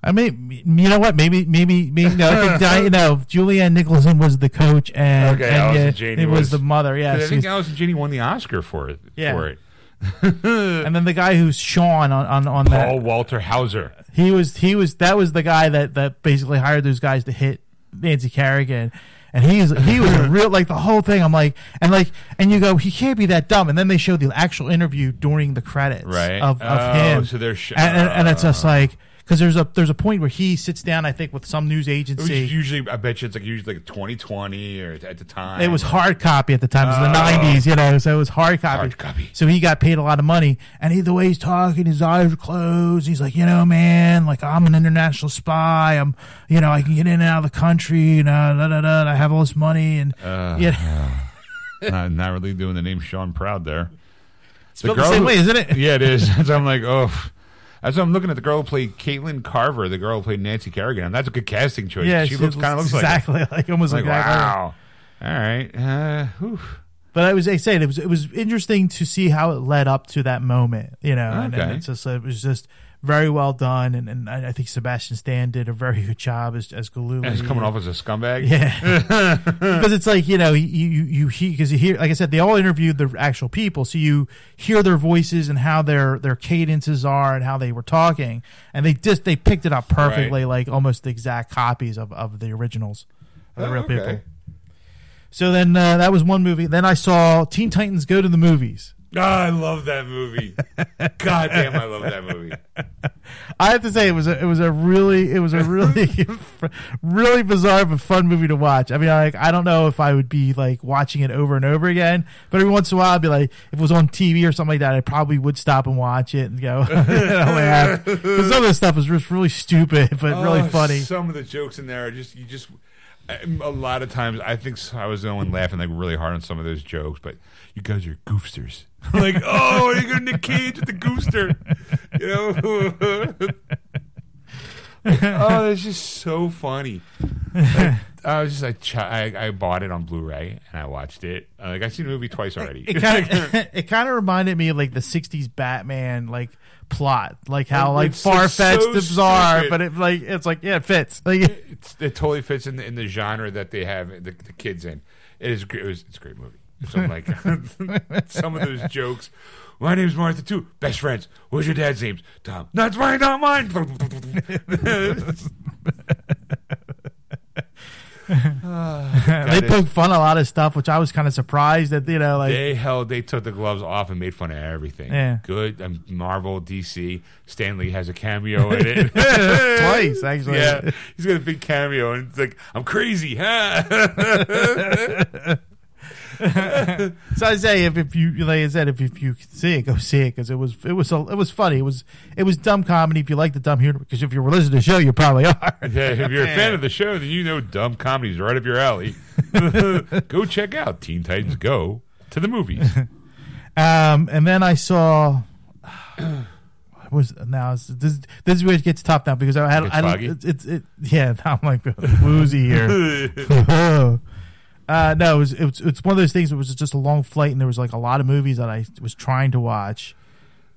I mean, you know what? Maybe, maybe, maybe. No, I think know, Julianne Nicholson was the coach, and, Okay, and Allison yeah, Janney it was, was- the mother. Yeah, I think Allison Janney won the Oscar for it. Yeah. For it. and then the guy who's Sean on on, on Paul that, Walter Hauser. He was he was that was the guy that that basically hired those guys to hit Nancy Kerrigan. And he's he was a real like the whole thing. I'm like and like and you go he can't be that dumb. And then they show the actual interview during the credits Right. of, of Oh, him. so they're sh- and, and, and it's just uh, like because there's a there's a point where he sits down I think with some news It was agency. usually, I bet you it's like usually like 2020 or at the time. It was hard copy at the time. It was the Oh. '90s, you know, so it was hard copy. Hard copy. So he got paid a lot of money, and he, the way he's talking, his eyes are closed. He's like, you know, man, like I'm an international spy. I'm, you know, I can get in and out of the country. You know, da, da, da, and I have all this money, and Uh, yeah, not, not really doing the name Sean Proud there. spelled the same who- way, isn't it? Yeah, it is. So I'm like, oh. As I'm looking at the girl who played Caitlin Carver, the girl who played Nancy Kerrigan, and that's a good casting choice. Yeah, she, looks kind of looks like, exactly like, almost like, like, wow. All right. Uh. But I was I said it was it was interesting to see how it led up to that moment, you know. And, and it's just it was just very well done, and, and I I think Sebastian Stan did a very good job as as Gillooly. And it's coming off as a scumbag. Yeah, because it's like you know you you you because you hear like I said they all interviewed the actual people, so you hear their voices and how their their cadences are and how they were talking, and they just they picked it up perfectly, like almost the exact copies of of the originals of the Oh, real okay. people. So then uh, that was one movie. Then I saw Teen Titans Go to the Movies. Ah, I love that movie. God damn, I love that movie. I have to say it was a, it was a really it was a really really bizarre but fun movie to watch. I mean, like I don't know if I would be like watching it over and over again, but every once in a while I'd be like, if it was on TV or something like that, I probably would stop and watch it and go you know, laugh. 'Cause some of this stuff is just really stupid but really Oh, funny. Some of the jokes in there are just you just. A lot of times, I think I was the one laughing like really hard on some of those jokes, but you guys are goofsters. like, oh, you go Nick Cage with the gooster, you know? oh, it's just so funny. Like, I was just like, I I bought it on Blu-ray and I watched it. Like I've seen the movie twice already. It kind of reminded me of like the '60s Batman like plot, like how like far fetched, so bizarre, stupid. but it like it's like yeah, it fits. Like it's, it totally fits in the, in the genre that they have the, the kids in. It is great. It was, it's a great movie. So I'm like some of those jokes. My name's Martha too. Best friends. What's your dad's name? Tom. That's mine. Not mine. they That is- poke fun a lot of stuff, which I was kind of surprised that you know like they held. They took the gloves off and made fun of everything. Yeah. Good. Um, Marvel, DC. Stan Lee has a cameo in it twice actually. Yeah, he's got a big cameo, and it's like I'm crazy, huh? So I say if, if you like I said if, if you can see it, go see it because it was it was a, it was funny. It was it was dumb comedy. If you like the dumb humor, because if you were listening to the show, you probably are. Yeah, if you're a fan of the show, then you know dumb comedy's right up your alley. go check out Teen Titans Go to the movies. Um, and then I saw. What was now this this is where it gets tough now because I had I don't foggy? it's, it's it yeah now I'm like woozy here. Uh, no, it was, it was it's one of those things. It was just a long flight and there was like a lot of movies that I was trying to watch.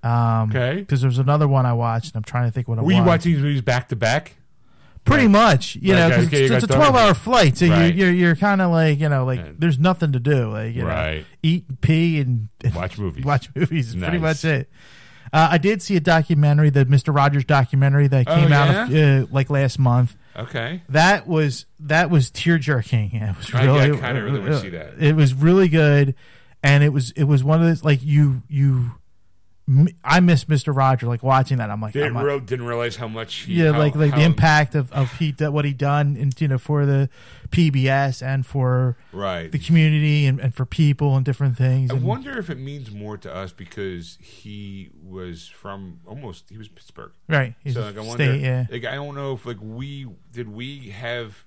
Um, Okay. because there was another one I watched and I'm trying to think what it Were you was. watching these movies back to back? Pretty much, you Right, know, okay, 'cause okay, it's, it's a twelve hour flight, so Right. you're you're, you're kind of like you know like Right. there's nothing to do, like you know, eat, pee, and, and Watch movies. watch movies. is Pretty much it. Uh, I did see a documentary, the Mister Rogers documentary that Oh, came out uh, like last month. Okay. That was that was tear jerking. It was I- yeah, I really, kinda really wanna see that. It was really good, and it was it was one of those like you you. I miss Mister Roger like watching that. I'm like, Didn't, I'm like didn't realize how much. He, yeah, how- like like how- the impact of of he what he done and you know for the PBS and for Right. the community and, and for people and different things. I and- wonder if it means more to us because he was from almost he was Pittsburgh. right, he's so like I wonder, state, yeah. like I don't know if like we did we have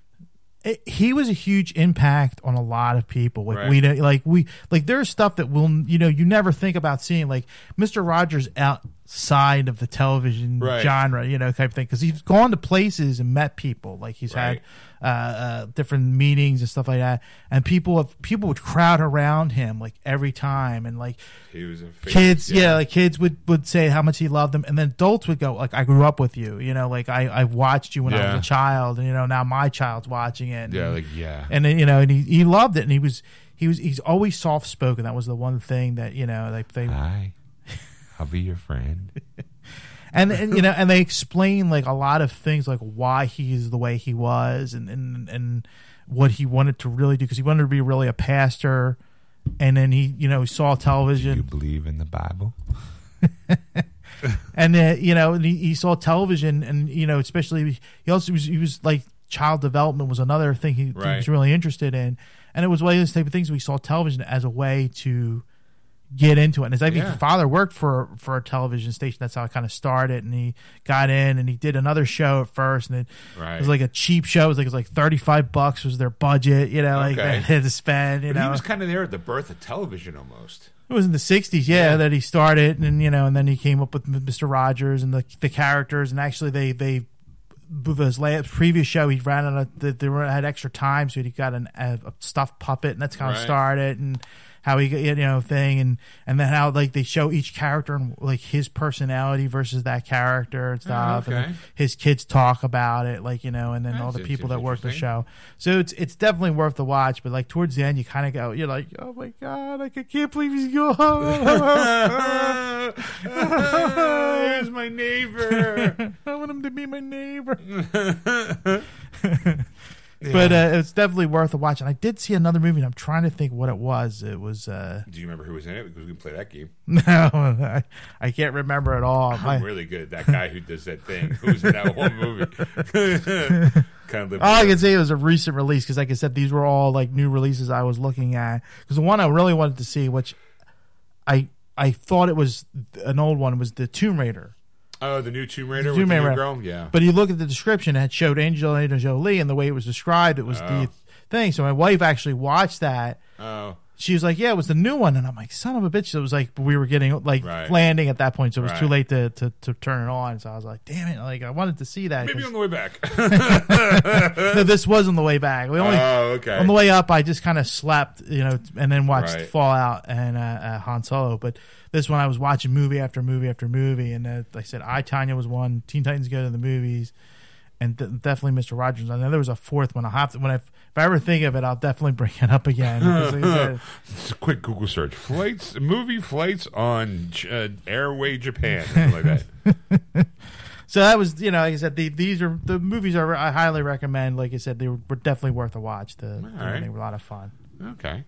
It- he was a huge impact on a lot of people. Like Right. we don't like we like there's stuff that will you know you never think about seeing like Mister Rogers outside of the television Right. genre, you know, type of thing because he's gone to places and met people. Like he's Right. had uh, uh, different meetings and stuff like that, and people have, people would crowd around him like every time, and like he was a famous, kids yeah. like kids would would say how much he loved them. And then adults would go like i grew up with you you know like i i watched you when i was a child and you know now my child's watching it. Yeah like yeah. And then, you know and he, he loved it and he was he was he's always soft spoken that was the one thing that you know like they hi. I'll be your friend and, and you know and they explain like a lot of things like why he's the way he was and and and what he wanted to really do because he wanted to be really a pastor. And then he you know saw television. You believe in the Bible? And uh, you know and he, he saw television and you know especially he also was he was like child development was another thing he, he was really interested in. And it was one of those type of things we saw television as a way to get into it and his I think Yeah. father worked for for a television station that's how it kind of started and he got in and he did another show at first and it, Right. it was like a cheap show it was like it was like 35 bucks was their budget you know like Okay. they had to spend you but know he was kind of there at the birth of television almost it was in the '60s, yeah, Yeah. that he started, and you know, and then he came up with Mr. Rogers and the the characters, and actually they they his last previous show he ran on a they, had extra time, so he got an, a, a stuffed puppet, and that's kind of Right. started, and how he got you know thing, and and then how like they show each character and like his personality versus that character and oh, stuff, and okay. then his kids talk about it, like you know, and then all the people that work the show. So it's it's definitely worth the watch, but like towards the end, you kind of go, you're like, oh my god, I can't believe he's gone. Here's my neighbor. I want him to be my neighbor. But uh, it's definitely worth a watch. And I did see another movie, and I'm trying to think what it was. It was uh, Do you remember who was in it? Because we can play that game. no, I, I can't remember at all. I'm My- really good at that guy who does that thing. Who's in that one movie? kind of all I can say it was a recent release because, like I said, these were all like new releases I was looking at. Because the one I really wanted to see, which I I thought it was an old one, was the Tomb Raider. Oh, the new Tomb Raider Tomb with the new Raider. girl? Yeah. But you look at the description; it showed Angelina Jolie, and the way it was described, it was Oh. the thing. So my wife actually watched that. oh. she was like, "Yeah, it was the new one," and I'm like, "Son of a bitch!" It was like we were getting like Right. landing at that point, so it was too late to, to to turn it on. So I was like, "Damn it!" Like I wanted to see that. Maybe on the way back. no, this was on the way back. We only oh, okay. on the way up, I just kind of slept, you know, and then watched Right. Fallout and uh, uh, Han Solo. But this one, I was watching movie after movie after movie, and uh, like I said, I Tonya was one. Teen Titans Go to the movies, and th- definitely Mister Rogers. I know there was a fourth one. I'll have to when I if I ever think of it, I'll definitely bring it up again. like said, Just a quick Google search: flights, movie flights on uh, Airway Japan, something like that. so that was, you know, like I said, the, these are the movies are I highly recommend. Like I said, they were, were definitely worth a watch. The, right. they were a lot of fun. Okay.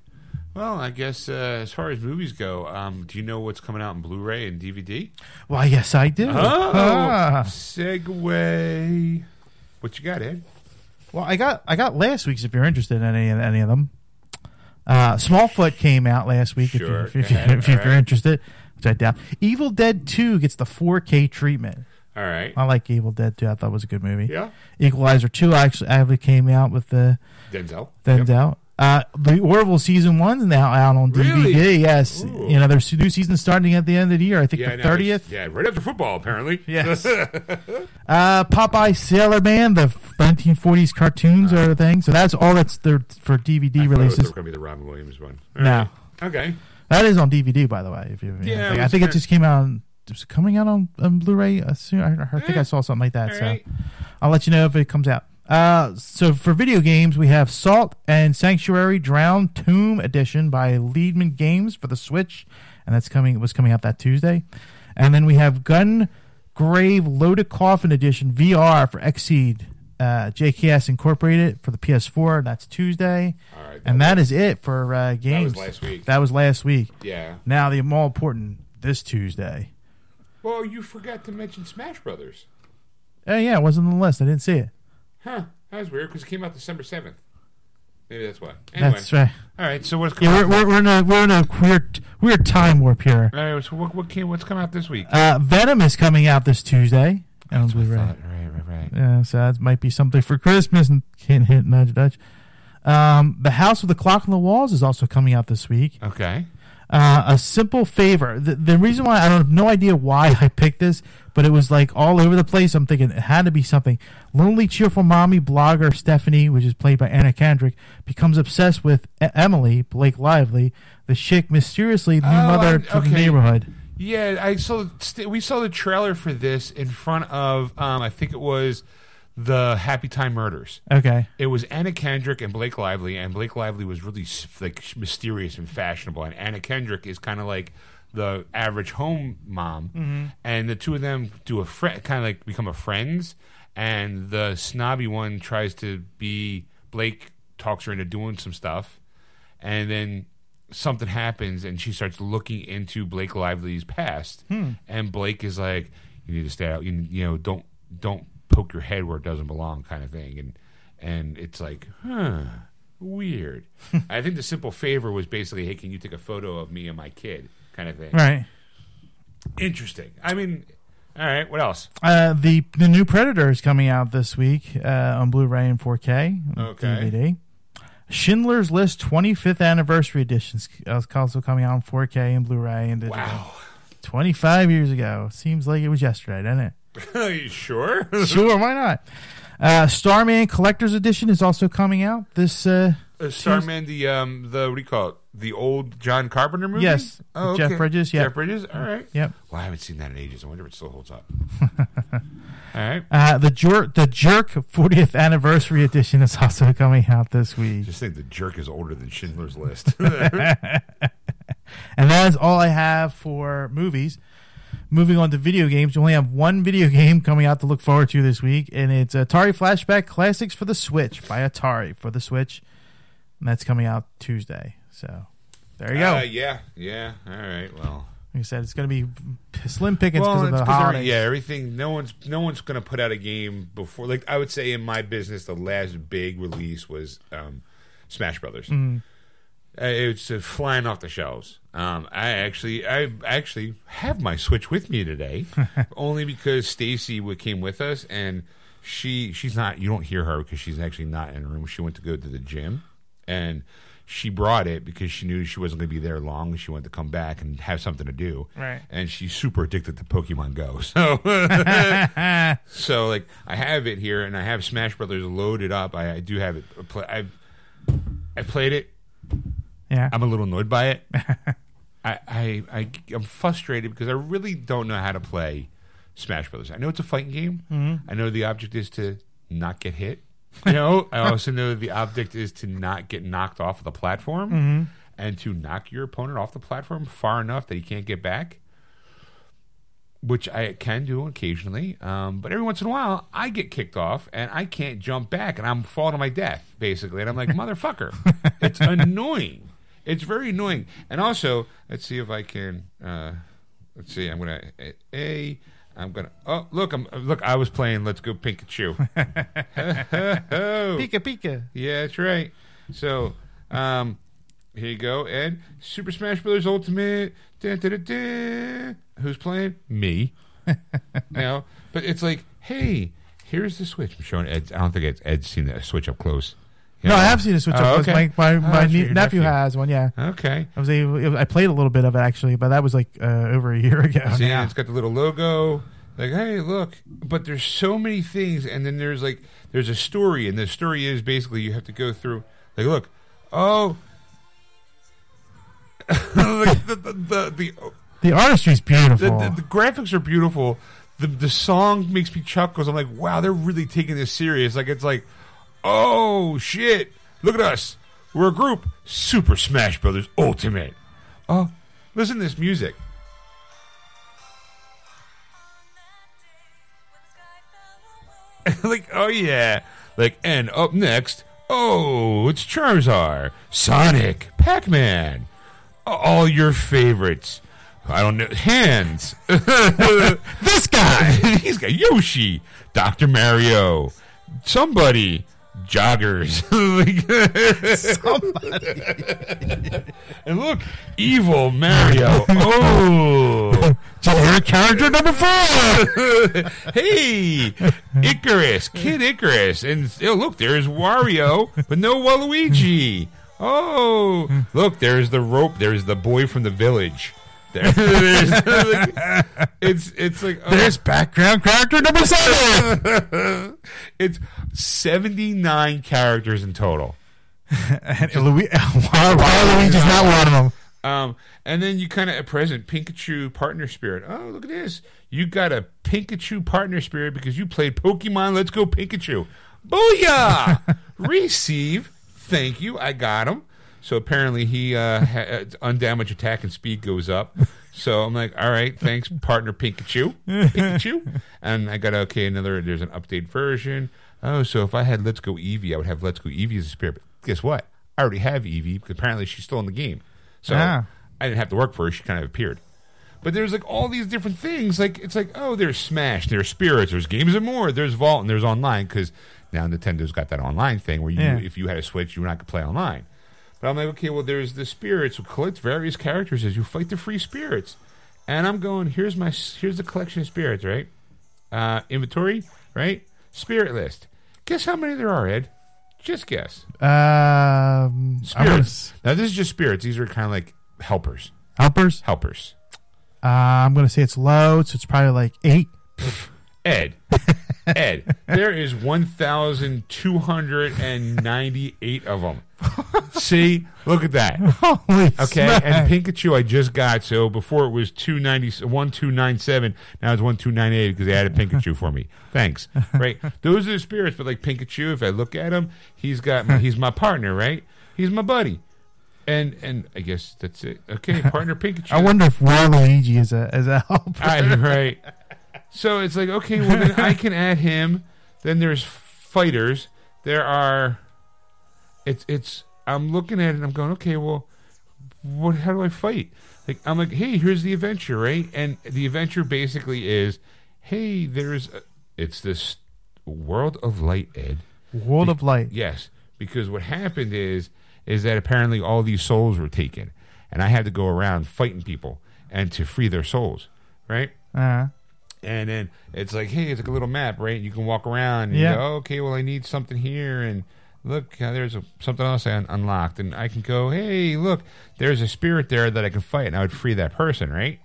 Well, I guess uh, as far as movies go, um, do you know what's coming out in Blu-ray and DVD? Well, yes, I do. Oh, Ah. segue. What you got, Ed? Well, I got I got last week's if you're interested in any any of them. Uh, Smallfoot came out last week. Sure, if, you, if, you, if, you, you're right. interested, which I doubt. Evil Dead Two gets the 4K treatment. All right. I like Evil Dead Two. I thought it was a good movie. Yeah. Equalizer Two actually actually came out with the Denzel. Denzel. Yep. Uh, the Orville season one's now out on Really? DVD. Yes, Ooh. you know there's new season starting at the end of the year. I think Yeah, the no, thirtieth. Yeah, right after football, apparently. Yes. Uh, Popeye Sailor Man, the 1940s cartoons are a thing. So that's all that's there for DVD I releases. going to be the Robin Williams one. All No. right. Okay. That is on DVD, by the way. If you, Yeah, it I think it just came out. On, coming out on, on Blu-ray uh, soon. I, I think I saw something like that. All so right. I'll let you know if it comes out. Uh, so for video games, we have Salt and Sanctuary Drowned Tomb Edition by Leadman Games for the Switch, and that's coming. Was coming out that Tuesday, and then we have Gun Grave Loaded Coffin Edition VR for Xseed. Uh, JKS Incorporated for the PS4. And that's Tuesday, All right. and that is it for uh, that games. was last week. That was last week. yeah. Now the more important this Tuesday. Well, you forgot to mention Smash Brothers. Oh yeah, it wasn't on the list. I didn't see it. Huh. That was weird because it came out December 7th. Maybe that's why. Anyway. That's right. All right. So what's coming Yeah, we're, we're, we're in a we're in a weird weird time warp here. All right. So what, what came, what's coming out this week? Uh, Venom is coming out this Tuesday on Blu-ray. Right, right, right. Yeah, so that might be something for Christmas. And can't hit nudge nudge. Um, the House with the Clock on the Walls is also coming out this week. Okay. Uh, a simple favor. The, the reason why I don't have no idea why I picked this, but it was like all over the place. I'm thinking it had to be something. Lonely cheerful mommy blogger Stephanie, which is played by Anna Kendrick, becomes obsessed with Emily Blake Lively, the chick mysteriously new Oh, mother I- to the neighborhood. Yeah, I saw. st- We saw the trailer for this in front of. Um, I think it was the Happy Time Murders. Okay, It was Anna Kendrick and Blake Lively, and Blake Lively was really like mysterious and fashionable, and Anna Kendrick is kind of like the average home mom, mm-hmm. and the two of them do a friend, kind of like become a friends, and the snobby one tries to be Blake talks her into doing some stuff, and then something happens, and she starts looking into Blake Lively's past, hmm. and Blake is like, "You need to stay out. You you know don't don't poke your head where it doesn't belong," kind of thing, and and it's like, huh, weird. I think the simple favor was basically, "Hey, can you take a photo of me and my kid?" kind of thing. right. Interesting. I mean, all right. What else? Uh, the the new Predator is coming out this week uh, on Blu-ray and 4K, Okay. DVD. Schindler's List 25th Anniversary Edition is also coming out on 4K and Blu-ray and digital. Wow. 25 years ago. Seems like it was yesterday, doesn't it? Are you sure? sure, why not? Uh, Starman Collector's Edition is also coming out this. Uh, Uh, Starman, the um, the what do you call it? The old John Carpenter movie. Yes, Oh, with Jeff. Bridges, yeah. Jeff Bridges. All right. yep. Well, I haven't seen that in ages. I wonder if it still holds up. all right. Uh, the Jerk, the Jerk 40th Anniversary Edition is also coming out this week. Just think the jerk is older than Schindler's List. And that is all I have for movies. Moving on to video games, we only have one video game coming out to look forward to this week, and it's Atari Flashback Classics for the Switch by Atari for the Switch. And that's coming out Tuesday. So there you go. Uh, yeah. Yeah. All right. Well. like I said, it's going to be slim pickings because Well, of the holidays. yeah, everything. No one's no one's going to put out a game before. Like I would say, in my business, the last big release was um, Smash Brothers. Mm-hmm. Uh, it's uh, flying off the shelves. Um, I actually, I actually have my Switch with me today, only because Stacy came with us, and she she's not. You don't hear her because she's actually not in the room. She went to go to the gym, and she brought it because she knew she wasn't going to be there long. She wanted to come back and have something to do. Right. And she's super addicted to Pokemon Go. So, so like I have it here, and I have Smash Brothers loaded up. I, I do have it. I've I played it. Yeah. I'm a little annoyed by it. I, I, I, I'm frustrated because I really don't know how to play Smash Brothers. I know it's a fighting game. Mm-hmm. I know the object is to not get hit. You know, I also know the object is to not get knocked off of the platform Mm-hmm. and to knock your opponent off the platform far enough that he can't get back. Which I can do occasionally, um, but every once in a while I get kicked off and I can't jump back and I'm falling to my death basically, and I'm like motherfucker, it's annoying. It's very annoying. And also, let's see if I can. Uh, let's see. I'm gonna a. a I'm gonna. Oh, look! I'm look. I was playing. Let's go Pikachu. Pika Pika. yeah, that's right. So, um, here you go, Ed. Super Smash Brothers Ultimate. Dun, dun, dun, dun. Who's playing? Me. you know, but it's like, hey, here's the Switch. I'm showing Ed. I don't think Ed's, Ed's seen the Switch up close. You No, know? I have seen a Switch Oh, up 'cause okay. my my, Oh, my that's nie- your nephew, nephew. has one. Yeah, Okay. I was able. I played a little bit of it actually, but that was like uh, over a year ago. See, now. it's got the little logo. Like, hey, look. But there's so many things, and then there's like there's a story, and the story is basically you have to go through. Like, look, oh, like the the the, the, The artistry's the, beautiful. the, the graphics are beautiful. The the song makes me chuckle. 'cause I'm like, wow, they're really taking this serious. Like, it's like, oh shit, look at us. We're a group, Super Smash Brothers Ultimate. Oh, listen to this music. like, oh yeah. Like, and up next, oh, it's Charizard, Sonic, Pac Man, all your favorites. I don't know, hands. this guy, he's got Yoshi, Doctor Mario, somebody, joggers. and look, evil Mario. Oh. Generic character number four. hey, Icarus, Kid Icarus, and oh, look, there's Wario, but no Waluigi. Oh, look, there's the rope. There's the boy from the village. There, there's, like, it's it's like oh, There's background character number seven. it's seventy nine characters in total. and Louis, Waluigi's not one of them. Um, and then you kind of at present Pikachu partner spirit. Oh, look at this! You got a Pikachu partner spirit because you played Pokemon. Let's go Pikachu! Booyah! Receive. Thank you. I got him. So apparently he uh, ha- undamaged attack and speed goes up. So I'm like, all right, thanks, partner Pikachu, Pikachu. And I got okay. Another there's an update version. Oh, so if I had Let's Go Eevee, I would have Let's Go Eevee as a spirit. But guess what? I already have Eevee because apparently she's still in the game. So Ah. I didn't have to work for her. She kind of appeared. But there's like all these different things. Like it's like oh, there's Smash, there's Spirits, there's Games and More, there's Vault, and there's online because now Nintendo's got that online thing where you, Yeah. if you had a Switch, you were not gonna play online. But I'm like, okay, well, there's the Spirits who collect various characters as you fight the free spirits, and I'm going here's my here's the collection of spirits, right? Uh, inventory, right? Spirit list. Guess how many there are, Ed? Just guess. Um, I'm gonna Spirits. Now this is just spirits. These are kind of like helpers. helpers. Helpers. Uh, I'm gonna say it's low, so it's probably like eight. Ed, Ed, there is 1,298 of them. See, look at that. Holy Okay, smack. and Pikachu I just got. So before it was 290, 1297, now it's 1298 because they added Pikachu for me. Thanks. Right, those are the spirits. But like Pikachu, if I look at him, he's got my, he's my partner, right? He's my buddy. And and I guess that's it. Okay, partner Pikachu. I wonder if Waluigi is a is a helper. I, right. So it's like, okay, well then I can add him. Then there's fighters. There are. It's it's. I'm looking at it. and I'm going, okay, well, what? How do I fight? Like I'm like, hey, here's the adventure, right? And the adventure basically is, hey, there's. A, it's this world of light, Ed. World of Light. Yes, because what happened is is that apparently all these souls were taken, and I had to go around fighting people and to free their souls, right? Uh, And then it's like, hey, it's like a little map, right? You can walk around and Yeah. you go, okay, well, I need something here, and look, uh, there's a, something else I un- unlocked, and I can go, hey, look, there's a spirit there that I can fight, and I would free that person, right?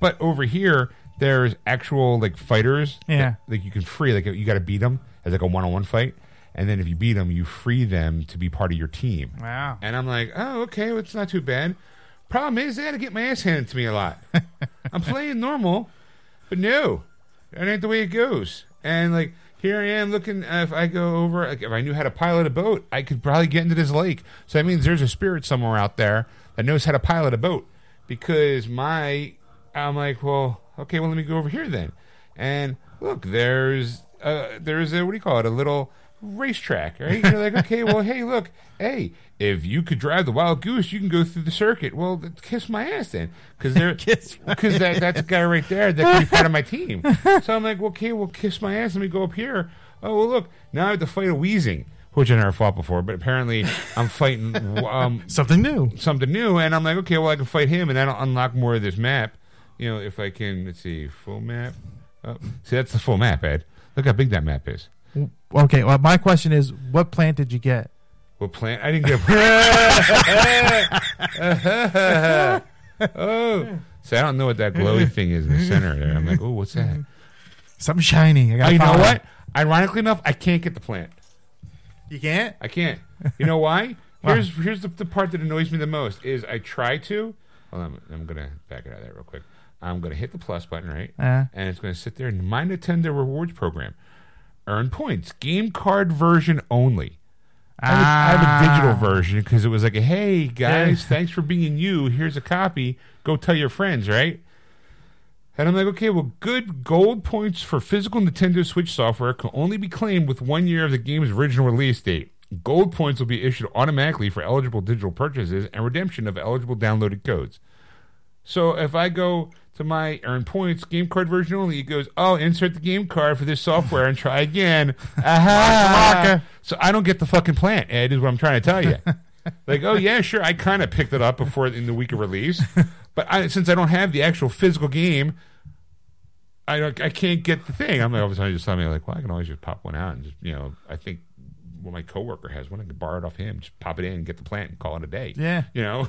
But over here, there's actual like fighters, Yeah. that, like you can free, like you got to beat them as like a one-on-one fight, and then if you beat them, you free them to be part of your team. Wow. And I'm like, oh, okay, well, it's not too bad. Problem is, I got to get my ass handed to me a lot. I'm playing normal, but no, that ain't the way it goes. And like, here I am looking. Uh, if I go over, like, if I knew how to pilot a boat, I could probably get into this lake. So that means there's a spirit somewhere out there that knows how to pilot a boat. Because my, I'm like, well, okay, well, let me go over here then. And look, there's, uh, there's a what do you call it? A little racetrack, right? You're like, okay, well, hey, look, hey, if you could drive the wild goose, you can go through the circuit. Well, kiss my ass then, because they're because that that's a guy right there that can be part of my team. So I'm like, okay, well, kiss my ass. Let me go up here. Oh well, look, now I have to fight a Weezing, which I never fought before, but apparently I'm fighting um, Something new. something new, and I'm like, okay, well, I can fight him, and that'll unlock more of this map. You know, if I can, let's see, full map. Oh, see, that's the full map, Ed. Look how big that map is. Okay. Well, my question is, what plant did you get? What plant? I didn't get. oh, so I don't know what that glowy thing is in the center there. I'm like, oh, what's that? Something shiny. I Oh, got. you know what? Ironically enough, I can't get the plant. You can't. I can't. You know why? Why? Here's here's the, the part that annoys me the most is I try to. Hold on, I'm gonna back it out of there real quick. I'm gonna hit the plus button, right? Uh, and it's going to sit there in my Nintendo rewards program. Earn points, game card version only. I have, a- I have a digital Ah. version because it was like, hey guys, thanks for being you. Here's a copy. Go tell your friends, right? And I'm like, okay, well, good gold points for physical Nintendo Switch software can only be claimed with one year of the game's original release date. Gold points will be issued automatically for eligible digital purchases and redemption of eligible downloaded codes. So if I go to my earn points game card version only, it goes, oh, insert the game card for this software and try again. Aha! So I don't get the fucking plant, Ed, is what I'm trying to tell you. like, oh yeah, sure, I kind of picked it up before in the week of release, but I, since I don't have the actual physical game, I don't, I can't get the thing. I'm like, all of a sudden, just me like, well, I can always just pop one out and just, you know, I think. Well, my coworker has one. I can borrow it off him. Just pop it in, get the plant, and call it a day. Yeah. you know.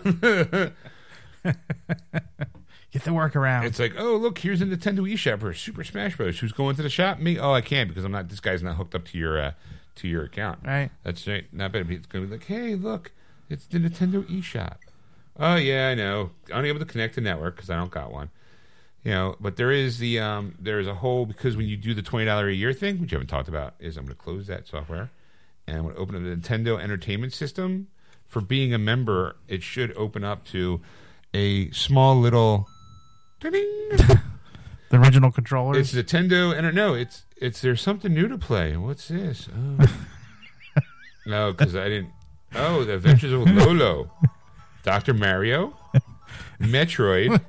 Get the workaround. It's like, oh look, here's a Nintendo eShop for Super Smash Bros. Who's going to the shop? Me? Oh, I can't because I'm not. This guy's not hooked up to your uh, to your account. Right. That's right. Not bad. It's going to be like, hey, look, it's the Nintendo eShop. Oh yeah, I know. Unable to connect to network because I don't got one. You know, but there is the um, there is a whole because when you do the twenty dollar a year thing, which you haven't talked about, is I'm going to close that software and I'm going to open up the Nintendo Entertainment System. For being a member, it should open up to a small little. the original controllers. It's Nintendo, and no, it's it's there's something new to play. What's this? Oh. no, because I didn't. Oh, the Adventures of Lolo, Doctor Mario, Metroid,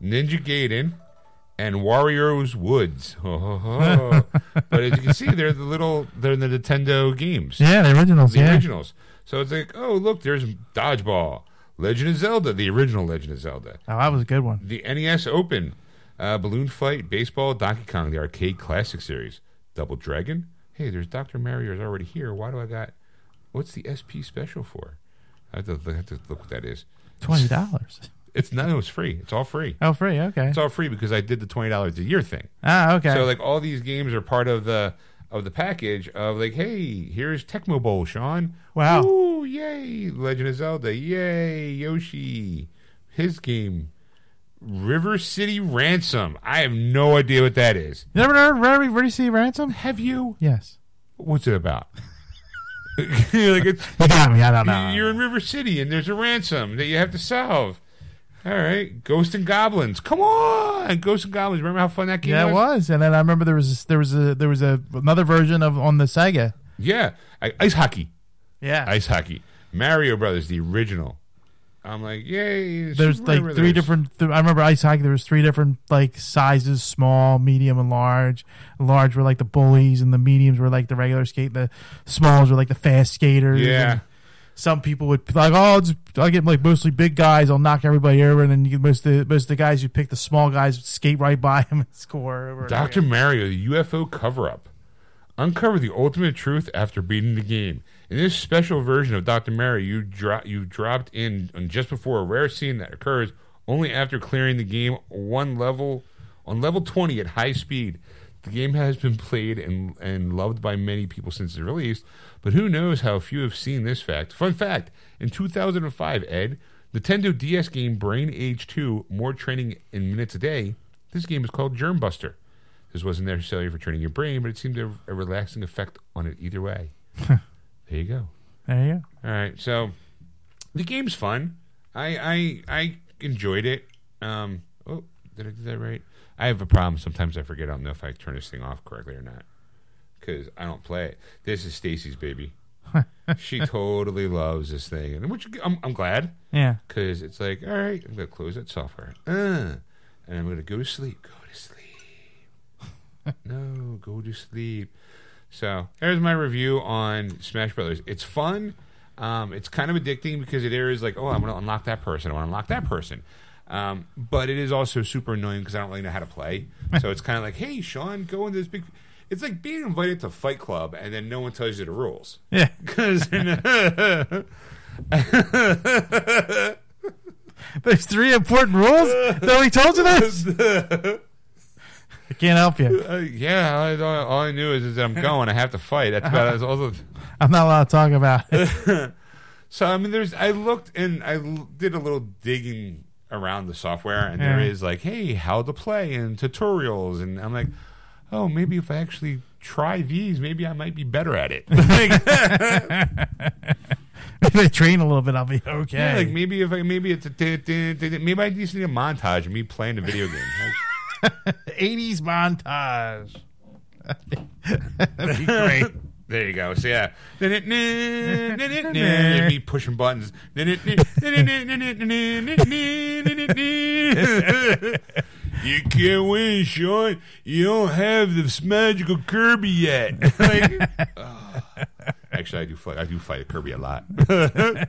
Ninja Gaiden, and Wario's Woods. Ho. but as you can see, they're the little they're the Nintendo games, yeah, the originals. the yeah. originals. So it's like, oh look, there's Dodgeball, Legend of Zelda, the original Legend of Zelda Oh, that was a good one. the NES Open, uh, Balloon Fight, Baseball, Donkey Kong, the arcade classic series, Double Dragon. Hey, there's Doctor Mario's already here. Why do I got? What's the SP special for? I have to, I have to look what that is. Twenty dollars. It's no, it's free. It's all free. Oh, free. Okay. It's all free because I did the twenty dollars a year thing. Ah, okay. So like all these games are part of the of the package of like, hey, here's Tecmo Bowl, Sean. Wow. Ooh, yay! Legend of Zelda, yay! Yoshi, his game. River City Ransom. I have no idea what that is. you never heard of River City Ransom? Have you? Yes. What's it about? like it's You got me. I don't know. you're in River City and there's a ransom that you have to solve. All right, Ghost and Goblins. Come on, Ghost and Goblins. Remember how fun that game yeah, it was? was. And then I remember there was there was a there was a another version of on the Sega. Yeah, I, ice hockey. Yeah. Ice hockey. Mario Brothers, the original. I'm like, yay! There's like three different. Th- I remember ice hockey. There was three different like sizes: small, medium, and large. Large were like the bullies, and the mediums were like the regular skate. The smalls were like the fast skaters. Yeah. and Some people would like, oh, I'll, just, I'll get like mostly big guys. I'll knock everybody over, and then you get most of the, most of the guys you pick the small guys skate right by him and score. Over. Mario, the UFO cover up. Uncover the ultimate truth after beating the game. In this special version of Dr. Mario, you dro- you dropped in just before a rare scene that occurs only after clearing the game one level on level 20 at high speed. The game has been played and, and loved by many people since its release, but who knows how few have seen this fact. Fun fact in 2005, Ed, Nintendo DS game Brain Age 2, More Training in Minutes a Day, this game is called Germ Buster. This wasn't necessarily for training your brain, but it seemed to have a relaxing effect on it either way. there you go. There you go. All right, so the game's fun. I I I enjoyed it. Um, oh, did I do that right? I have a problem. Sometimes I forget. I don't know if I turn this thing off correctly or not because I don't play it. This is Stacy's baby. she totally loves this thing, and which I'm, I'm glad Yeah. because it's like, all right, I'm gonna close that software, uh, and I'm gonna go to sleep. Go to sleep. no, go to sleep. So there's my review on Smash Brothers. It's fun. Um, it's kind of addicting because it is like, oh, I'm gonna unlock that person. I want to unlock that person. Um, but it is also super annoying because I don't really know how to play. so it's kind of like, hey, Sean, go into this big. It's like being invited to Fight Club and then no one tells you the rules. Yeah. Because There's three important rules. that we told you this. I can't help you. Uh, yeah, all, all, all I knew is, is that I'm going. I have to fight. That's about that's also. I'm not allowed to talk about it. So I mean, there's. I looked and I l- did a little digging around the software, and there Yeah. is like, hey, how to play and tutorials, and I'm like, oh, maybe if I actually try these, maybe I might be better at it. If I train a little bit, I'll be okay. yeah, like maybe if I maybe it's a maybe I just need a montage of me playing the video game. 80s montage. That'd be great. There you go. So yeah, me pushing buttons. you can't win, Sean. You don't have this magical Kirby yet. Like, oh. Actually, I do fight. I do fight Kirby a lot because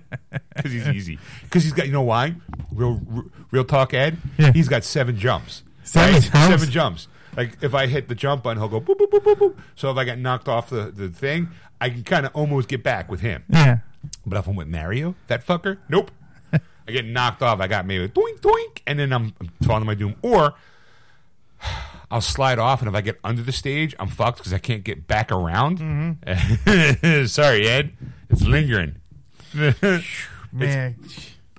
he's easy. Because he's got. You know why? Real, real talk, Ed. Yeah. He's got seven jumps. Seven Right? jumps? Seven jumps. Like if I hit the jump button, he'll go boop boop boop boop boop. So if I get knocked off the, the thing, I can kind of almost get back with him. Yeah. But if I'm with Mario, that fucker, nope. I get knocked off. I got maybe doink doink, and then I'm, I'm falling to my doom. Or I'll slide off, and if I get under the stage, I'm fucked because I can't get back around. Mm-hmm. Sorry, Ed. It's lingering. Man.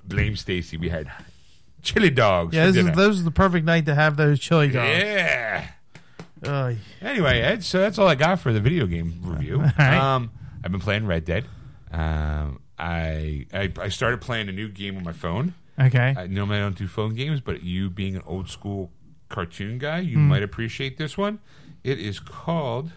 Blame Stacy. We had chili dogs. Yeah, is, this is the perfect night to have those chili dogs. yeah. Ugh. Anyway, Ed, so that's all I got for the video game review. right. Um, I've been playing Red Dead. Um, I, I I started playing a new game on my phone. okay. I normally I don't do phone games, but you being an old school cartoon guy, you Hmm. might appreciate this one. It is called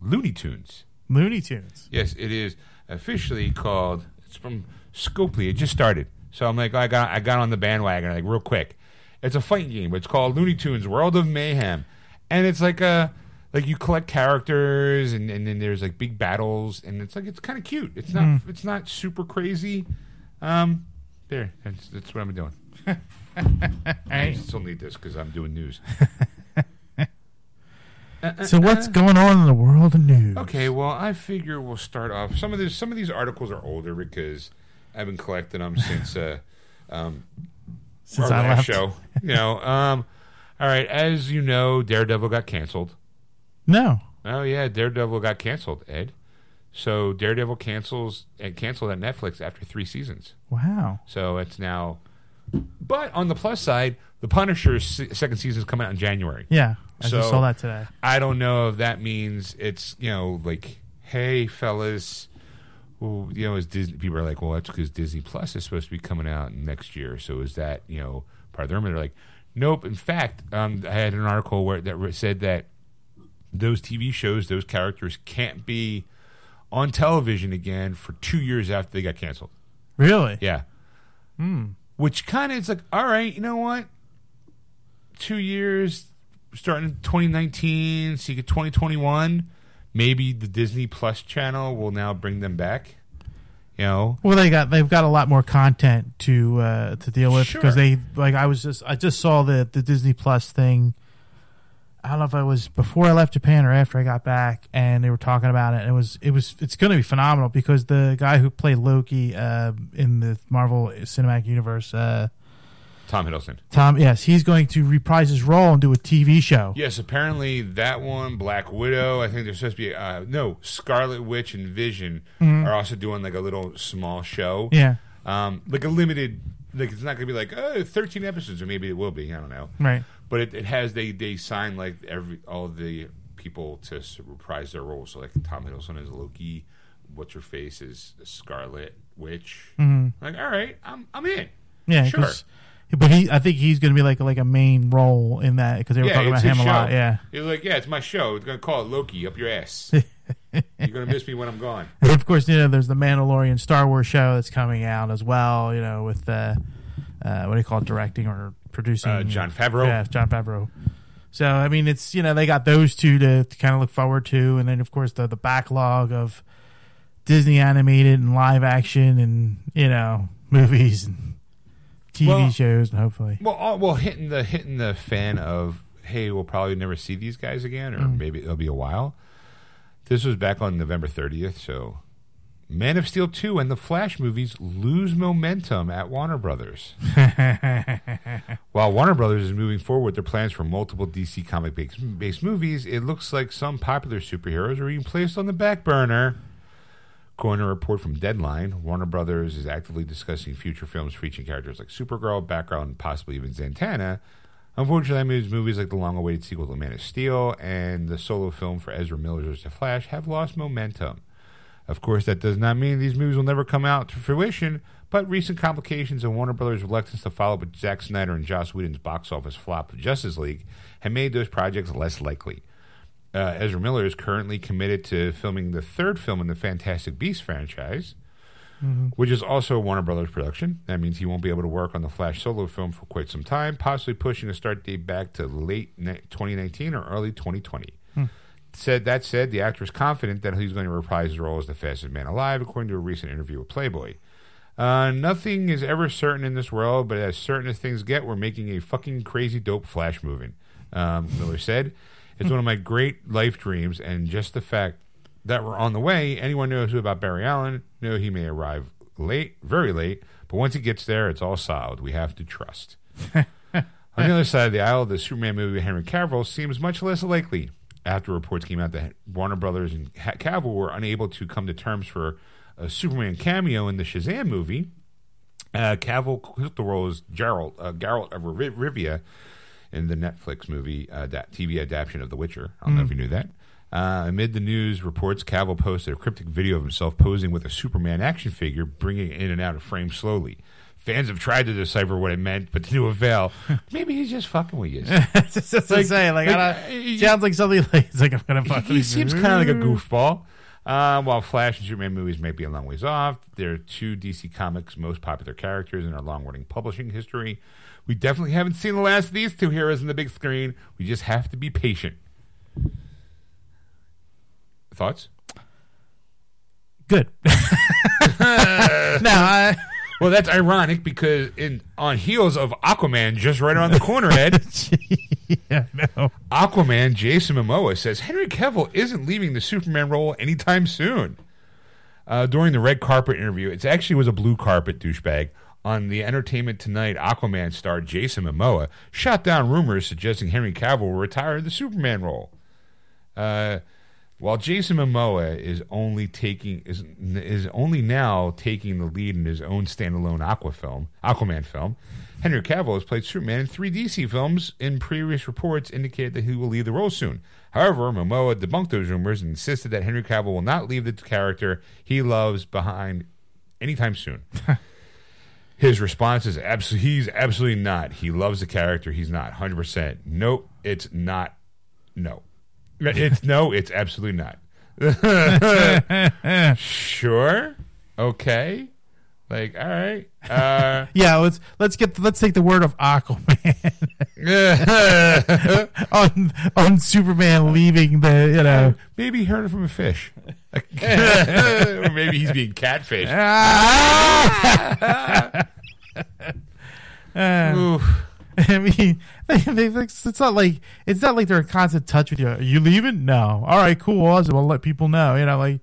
Looney Tunes. Looney Tunes. Yes, it is officially called. It's from Scopely. It just started, so I'm like, I got I got on the bandwagon like real quick. It's a fighting game. It's called Looney Tunes World of Mayhem, and it's like a like you collect characters, and, and then there's like big battles, and it's like it's kind of cute. It's not hmm. it's not super crazy. Um, there, that's, that's what I'm doing. I still need this because I'm doing news. Uh, uh, so what's uh. going on in the world of news? Okay, well, I figure we'll start off. Some of these some of these articles are older because I've been collecting them since uh, um, Since our I last left. show. You know, um, all right. As you know, Daredevil got canceled. No. Oh yeah, Daredevil got canceled. Ed. So Daredevil cancels and canceled at Netflix after three seasons. Wow. So it's now. But on the plus side, the Punisher's second season is coming out in January. Yeah. I So- just saw that today. I don't know if that means it's you know like, hey fellas, well, you know, as Disney people are like, well, that's because Disney Plus is supposed to be coming out next year. So is that you know part of their? Money? They're like, nope. In fact, um, I had an article where that said that those TV shows, those characters can't be on television again for two years after they got canceled. Really? Yeah. Which kind of is like, all right, you know what? Two years, starting in 2019, so you get 2021. Maybe the Disney Plus channel will now bring them back. You know, Well, they got they've got a lot more content to uh, to deal with Sure. because they like I was just I just saw the the Disney Plus thing. I don't know if I was before I left Japan or after I got back, and they were talking about it. And it was it was it's going to be phenomenal because the guy who played Loki uh, in the Marvel Cinematic Universe, uh, Tom Hiddleston. Tom, yes, he's going to reprise his role and do a TV show. Yes, apparently that one, Black Widow. I think there's supposed to be uh, no Scarlet Witch and Vision are also doing like a little small show. Mm-hmm. Yeah, um, like a limited. Like it's not gonna be like oh, 13 episodes, or maybe it will be. I don't know. right. But it, it has they they sign like every all the people to reprise their roles. So like Tom Hiddleston is Loki, what's her face is Scarlet Witch. Mm-hmm. Like all right, I'm I'm in. Yeah, Sure. But he, I think he's going to be like like a main role in that because they were Yeah, talking about him a lot. Yeah, You're like, yeah, it's my show. We're gonna call it Loki up your ass. You're gonna miss me when I'm gone. and of course, you know, there's the Mandalorian Star Wars show that's coming out as well. You know, with uh, uh, what do you call it, directing or producing? Uh, Jon Favreau. Yeah, John Favreau. So I mean, it's you know they got those two to, to kind of look forward to, and then of course the the backlog of Disney animated and live action and you know movies and TV Well- shows and hopefully Well, all, well, hitting the hitting the fan of hey, we'll probably never see these guys again, or Mm. maybe it'll be a while. This was back on November 30th, so Man of Steel 2 and the Flash movies lose momentum at Warner Brothers. While Warner Brothers is moving forward with their plans for multiple DC comic based based movies, it looks like some popular superheroes are being placed on the back burner. According to a report from Deadline, Warner Brothers is actively discussing future films featuring characters like Supergirl, Background, and possibly even Zatanna. Unfortunately, that means movies like the long-awaited sequel to Man of Steel and the solo film for Ezra Miller's The Flash have lost momentum. Of course, that does not mean these movies will never come out to fruition, but recent complications and Warner Brothers' reluctance to follow up with Zack Snyder and Joss Whedon's box office flop of Justice League have made those projects less likely. Uh, Ezra Miller is currently committed to filming the third film in the Fantastic Beasts franchise, which is also a Warner Brothers production. That means he won't be able to work on the Flash solo film for quite some time, possibly pushing a start date back to late ni- 2019 or early 2020. Said that said, the actor is confident that he's going to reprise his role as the fastest man alive, according to a recent interview with Playboy. Uh, nothing is ever certain in this world, but as certain as things get, we're making a fucking crazy dope Flash movie. Um, Miller said, "It's one of my great life dreams, and just the fact that we're on the way. Anyone knows who about Barry Allen? Know he may arrive late, very late, but once he gets there, it's all solid. We have to trust." On the other side of the aisle, the Superman movie with Henry Cavill seems much less likely. After reports came out that Warner Brothers and Cavill were unable to come to terms for a Superman cameo in the Shazam movie, uh, Cavill took the role as Geralt, uh, Geralt of Riv- Rivia in the Netflix movie uh, that TV adaptation of The Witcher. I don't know if you knew that. Uh, amid the news reports, Cavill posted a cryptic video of himself posing with a Superman action figure, bringing it in and out of frame slowly. Fans have tried to decipher what it meant, but to no avail. Maybe he's just fucking with you. That's what I'm saying. Like, I like, uh, sounds like something like it's like I'm gonna fuck. he seems kind of like a goofball. Uh, while Flash and Superman movies may be a long ways off, they're two DC Comics' most popular characters in our long-running publishing history. We definitely haven't seen the last of these two heroes in the big screen. We just have to be patient. Thoughts? Good. no, I, Well, that's ironic because in on heels of Aquaman just right around the corner, Ed, yeah, no. Aquaman Jason Momoa says Henry Cavill isn't leaving the Superman role anytime soon. Uh, during the red carpet interview, it actually was a blue carpet douchebag. On the Entertainment Tonight, Aquaman star Jason Momoa shot down rumors suggesting Henry Cavill will retire the Superman role. Uh, while Jason Momoa is only taking is is only now taking the lead in his own standalone Aqua film, Aquaman film, Henry Cavill has played Superman in three DC films. In previous reports, indicated that he will leave the role soon. However, Momoa debunked those rumors and insisted that Henry Cavill will not leave the character he loves behind anytime soon. His response is absolutely he's absolutely not. He loves the character. He's not. Hundred percent. Nope. It's not. No. It's no. It's absolutely not. sure. Okay. Like all right. Uh, Yeah, let's let's get let's take the word of Aquaman on on Superman leaving the you know. maybe he heard it from a fish. or maybe he's being catfished. Ah! I mean, they, they, it's not like it's not like they're in constant touch with you. Are you leaving? No. All right, cool, awesome. I'll let people know. You know, like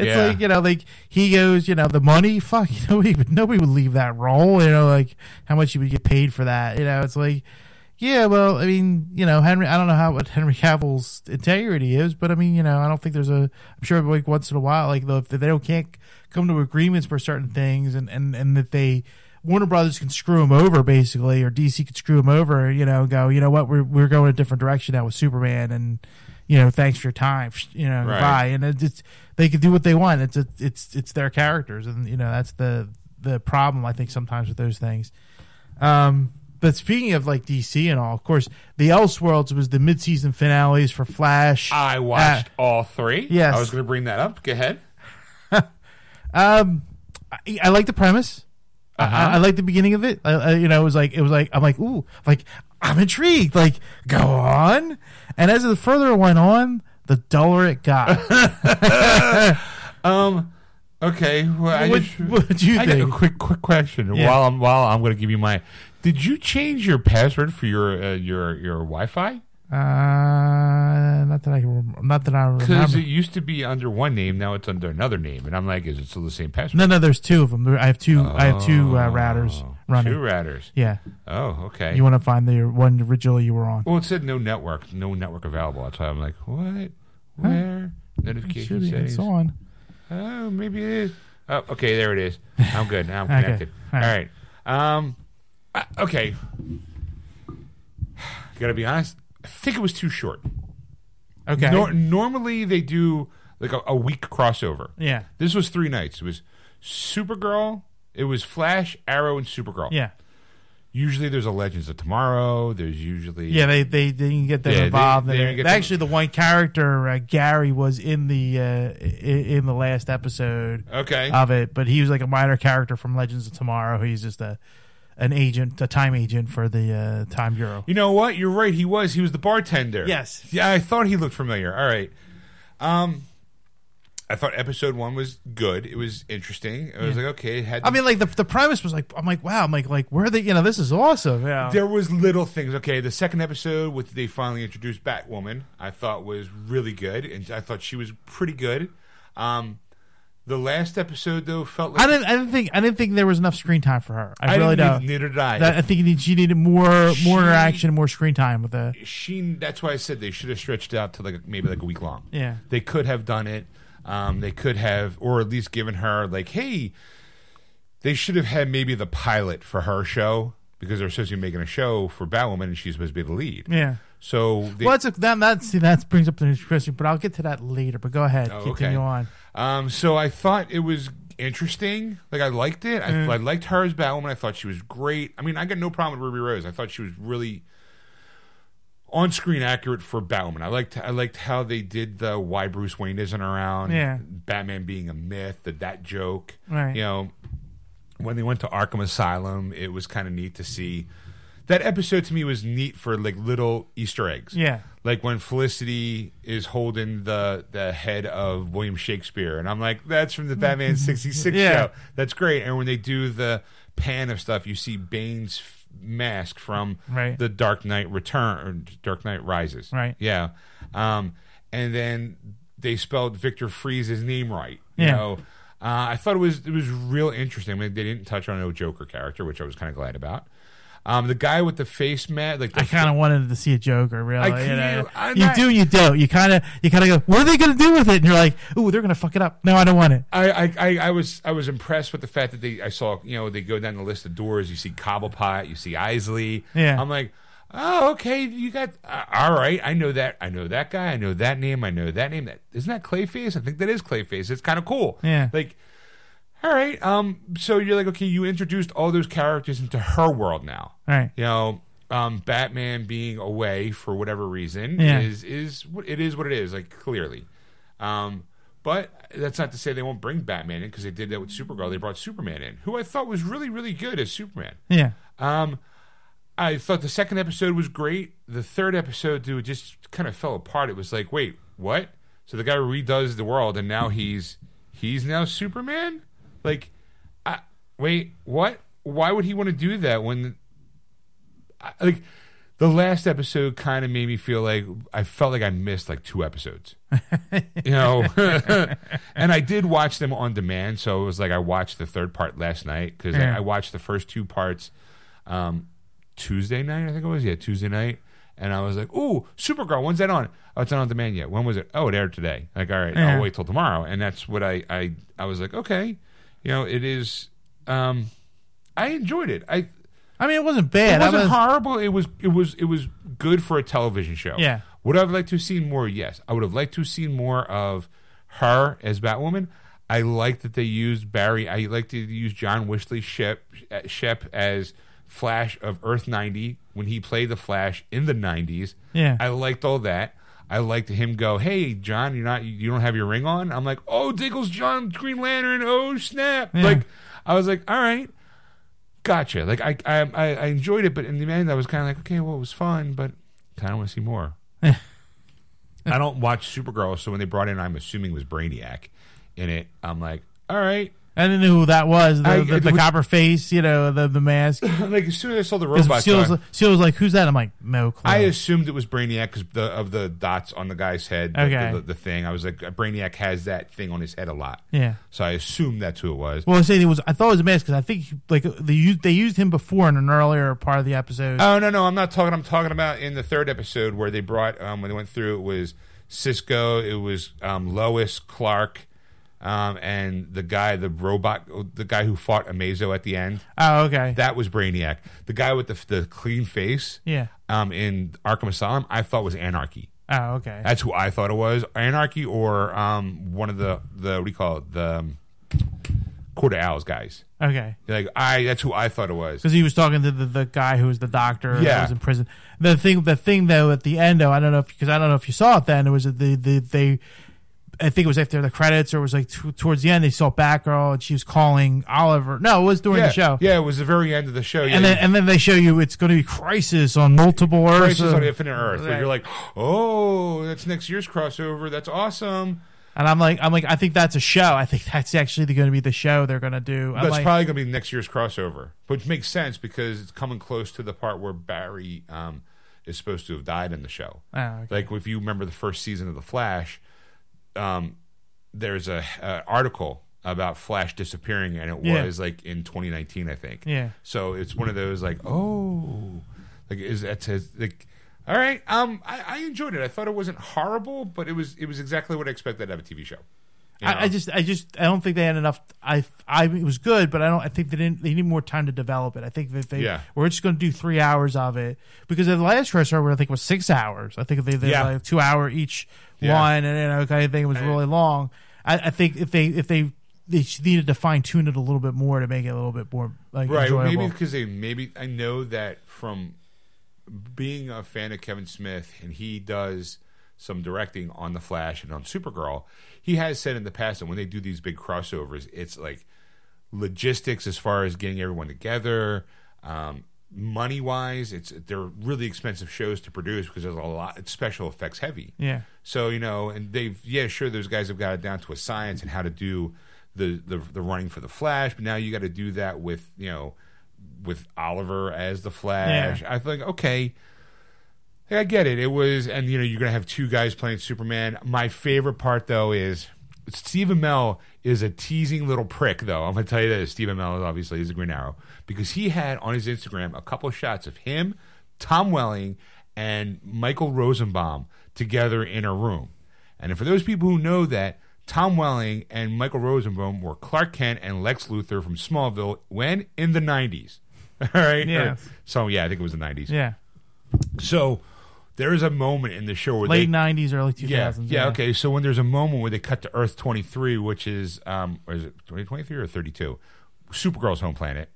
it's Yeah. like you know, like he goes, you know, the money. Fuck, nobody would nobody would leave that role. You know, like how much you would get paid for that. You know, it's like. Yeah, well, I mean, you know, Henry. I don't know how what Henry Cavill's integrity is, but I mean, you know, I don't think there's a. I'm sure like once in a while, like if they don't can't come to agreements for certain things, and and and that they Warner Brothers can screw him over basically, or DC could screw him over. You know, go, you know what, we're we're going a different direction now with Superman, and you know, thanks for your time. You know, Right. goodbye. And it's, they could do what they want. It's a, it's it's their characters, and you know that's the the problem I think sometimes with those things. Um, but speaking of like DC and all, of course, the Elseworlds was the mid-season finales for Flash. I watched all three. yes. I was going to bring that up. Go ahead. Um, I, I like the premise. I- Uh-huh. I, I like the beginning of it. I, I, you know, it was like it was like I'm like ooh, like I'm intrigued. Like go on. And as the further it went on, the duller it got. Um. Okay. Well, I what, just, what do you I got a quick, quick question. Yeah. While I'm while I'm going to give you my. Did you change your password for your uh, your your Wi-Fi? Uh, not that I can. Not that I remember. Because it used to be under one name, now it's under another name, and I'm like, is it still the same password? No, no. There's two of them. I have two. I have two uh, routers Oh, running. Two routers. Yeah. Oh, okay. You want to find the one originally you were on? well, it said no network, no network available. That's why I'm like, what? Where? It Notification settings. It's on. Oh, maybe it is. Oh, okay, there it is. I'm good. Now I'm Okay. connected. All All right. right. Um, uh, okay. Gotta be honest. I think it was too short. Okay. Nor- normally they do like a, a week crossover. yeah. This was three nights. It was Supergirl. It was Flash, Arrow, and Supergirl. Yeah. Usually there's a Legends of Tomorrow. There's usually Yeah, they they, they didn't get them Yeah, they- involved. they in didn't it. get them- Actually, the one character uh, Gary was in the uh, i- in the last episode okay. of it, but he was like a minor character from Legends of Tomorrow. He's just a an agent, a time agent for the uh, Time Bureau. You know what? You're right. He was. He was the bartender. Yes. Yeah, I thought he looked familiar. All right. Um, I thought episode one was good. It was interesting. I was like, okay, it had. I mean, like the the premise was like, I'm like, wow, I'm like, like where are they? You know, this is awesome. Yeah. there was little things. Okay, the second episode, with they finally introduced Batwoman, I thought was really good, and I thought she was pretty good. Um, the last episode though felt like I didn't. I didn't think. I didn't think there was enough screen time for her. I, really didn't don't. need- Neither did I. That, I think you need, she needed more She- more interaction, more screen time with the. she that's why I said they should have stretched it out to like maybe like a week long. Yeah. They could have done it. Um, they could have or at least given her like, hey, they should have had maybe the pilot for her show because they're supposed to be making a show for Batwoman and she's supposed to be the lead. Yeah. So they, Well, that's a, that that see that brings up the next question, but I'll get to that later. But go ahead, Oh, continue okay. on. Um, so I thought it was interesting. Like I liked it. I, I liked her as Batwoman. I thought she was great. I mean, I got no problem with Ruby Rose. I thought she was really on screen accurate for Batwoman. I liked I liked how they did the why Bruce Wayne isn't around. Yeah. Batman being a myth. The that joke. Right. You know, when they went to Arkham Asylum, it was kind of neat to see. That episode to me was neat for like little Easter eggs Yeah, like when Felicity is holding the the head of William Shakespeare, and I'm like, that's from the Batman '66 Yeah. show. That's great. And when they do the pan of stuff, you see Bane's mask from Right. the Dark Knight Return, or Dark Knight Rises. Right. Yeah. Um, and then they spelled Victor Fries's name right. You Yeah. know. Uh, I thought it was it was real interesting. I mean, they didn't touch on no Joker character, which I was kind of glad about. Um, the guy with the face mask, like I kind of wanted to see a Joker. Really, I you, know? I'm you not- do, you don't. You kind of, you kind of go, what are they going to do with it? And you're like, ooh, they're going to fuck it up. No, I don't want it. I, I, I, I was I was impressed with the fact that they I saw you know they go down the list of doors you see Cobblepot you see Isley Yeah. I'm like oh okay you got uh, all right I know that I know that guy I know that name I know that name that isn't that Clayface I think that is Clayface it's kind of cool Yeah. like all right um so you're like okay you introduced all those characters into her world now Right. you know um Batman being away for whatever reason Yeah. is is what it is what it is like clearly um but that's not to say they won't bring Batman in because they did that with Supergirl. They brought Superman in, who I thought was really, really good as Superman. Yeah. Um, I thought the second episode was great. The third episode, dude, just kind of fell apart. It was like, wait, what? So the guy redoes the world, and now he's he's now Superman. Like, I, wait, what? Why would he want to do that when? I- like the last episode kind of made me feel like I felt like I missed like two episodes. you know, and I did watch them on demand, so it was like I watched the third part last night because Yeah. I, I watched the first two parts um, Tuesday night. I think it was yeah Tuesday night, and I was like, "Ooh, Supergirl, when's that on? Oh, it's not on demand yet. When was it? Oh, it aired today. Like, all right, Yeah. I'll wait till tomorrow." And that's what I I I was like, okay, you know, it is. Um, I enjoyed it. I I mean, it wasn't bad. It wasn't was- horrible. It was it was it was good for a television show. Yeah. Would I have liked to have seen more? Yes. I would have liked to have seen more of her as Batwoman. I like that they used Barry. I like to use John Wesley Shipp Shipp as Flash of Earth ninety when he played the Flash in the nineties. Yeah. I liked all that. I liked him go, "Hey, John, you're not, you don't have your ring on." I'm like, "Oh, Diggle's John Green Lantern. Oh, snap!" Yeah. Like, I was like, "All right, gotcha." Like, I, I, I enjoyed it, but in the end, I was kind of like, "Okay, well, it was fun, but kind of want to see more." I don't watch Supergirl, so when they brought in, I'm assuming it was Brainiac in it. I'm like, "All right." I didn't know who that was. The, I- the, the copper face, you know, the the mask. like as soon as I saw the robot, Seal was, Seal was like, "Who's that?" I'm like, "No clue." I assumed it was Brainiac because the, of the dots on the guy's head. the- Okay. The, the, thing. I was like, Brainiac has that thing on his head a lot. yeah. So I assumed that's who it was. Well, I saying it was. I thought it was a mask because I think like they used they used him before in an earlier part of the episode. Oh no, no, I'm not talking. I'm talking about in the third episode where they brought um, when they went through. It was Cisco. It was um, Lois Clark, um, and the guy, the robot, the guy who fought Amazo at the end. oh, okay. That was Brainiac. The guy with the the clean face. yeah. Um, in Arkham Asylum, I thought was Anarchy. Oh, okay. That's who I thought it was. Anarchy or um, one of the the what do you call it? The um, Court of Owls guys. Okay. Like I, that's who I thought it was. Because he was talking to the, the guy who was the doctor that Yeah. was in prison. The thing, the thing though, at the end though, I don't know if because I don't know if you saw it then. It was that the the they, I think it was after the credits or it was like t- towards the end. They saw Batgirl and she was calling Oliver. No, it was during yeah, the show. Yeah, it was the very end of the show. Yeah, And then and then they show you it's going to be crisis on multiple Earths. Crisis on Infinite Earth. Right. you're like, oh, that's next year's crossover. That's awesome. And I'm like, I'm like, I think that's a show. I think that's actually going to be the show they're going to do. I'm That's like, probably going to be next year's crossover, which makes sense because it's coming close to the part where Barry um, is supposed to have died in the show. oh, okay. Like if you remember the first season of the Flash, um, there's a, a article about Flash disappearing, and it Yeah. was like in 2019, I think. yeah, So it's one of those like, oh, like is that says like, all right. Um, I, I enjoyed it. I thought it wasn't horrible, but it was it was exactly what I expected out of a TV show. You know? I, I just, I just, I don't think they had enough. I, I, it was good, but I don't. I think they didn't. They need more time to develop it. I think that they, Yeah. we're just going to do three hours of it because the last crossover I think was six hours. I think they did Yeah. like two hour each Yeah. one, and you know, kind of thing. It was really long. I, I think if they, if they, they needed to fine tune it a little bit more to make it a little bit more like right. enjoyable. Maybe because they maybe I know that from being a fan of Kevin Smith, and he does some directing on the Flash and on Supergirl. He has said in the past that when they do these big crossovers, it's like logistics as far as getting everyone together. Um, money wise, it's they're really expensive shows to produce because there's a lot. It's special effects heavy. yeah, So you know, and they've yeah, sure, those guys have got it down to a science and how to do the the, the running for the Flash, but now you got to do that with you know with Oliver as the Flash. I think okay. I get it. It was, and you know, you're gonna have two guys playing Superman. My favorite part though is Stephen Amell is a teasing little prick. Though I'm gonna tell you this, Stephen Amell is obviously he's a Green Arrow because he had on his Instagram a couple of shots of him, Tom Welling, and Michael Rosenbaum together in a room. And for those people who know that, Tom Welling and Michael Rosenbaum were Clark Kent and Lex Luthor from Smallville when in the 90s. All right. Yeah. So yeah, I think it was the 90s. yeah, So there is a moment in the show where late they nineties, early 2000s yeah, thousands. yeah, okay. So when there's a moment where they cut to Earth 23, which is um, or is it 2023 or 32? Supergirl's home planet.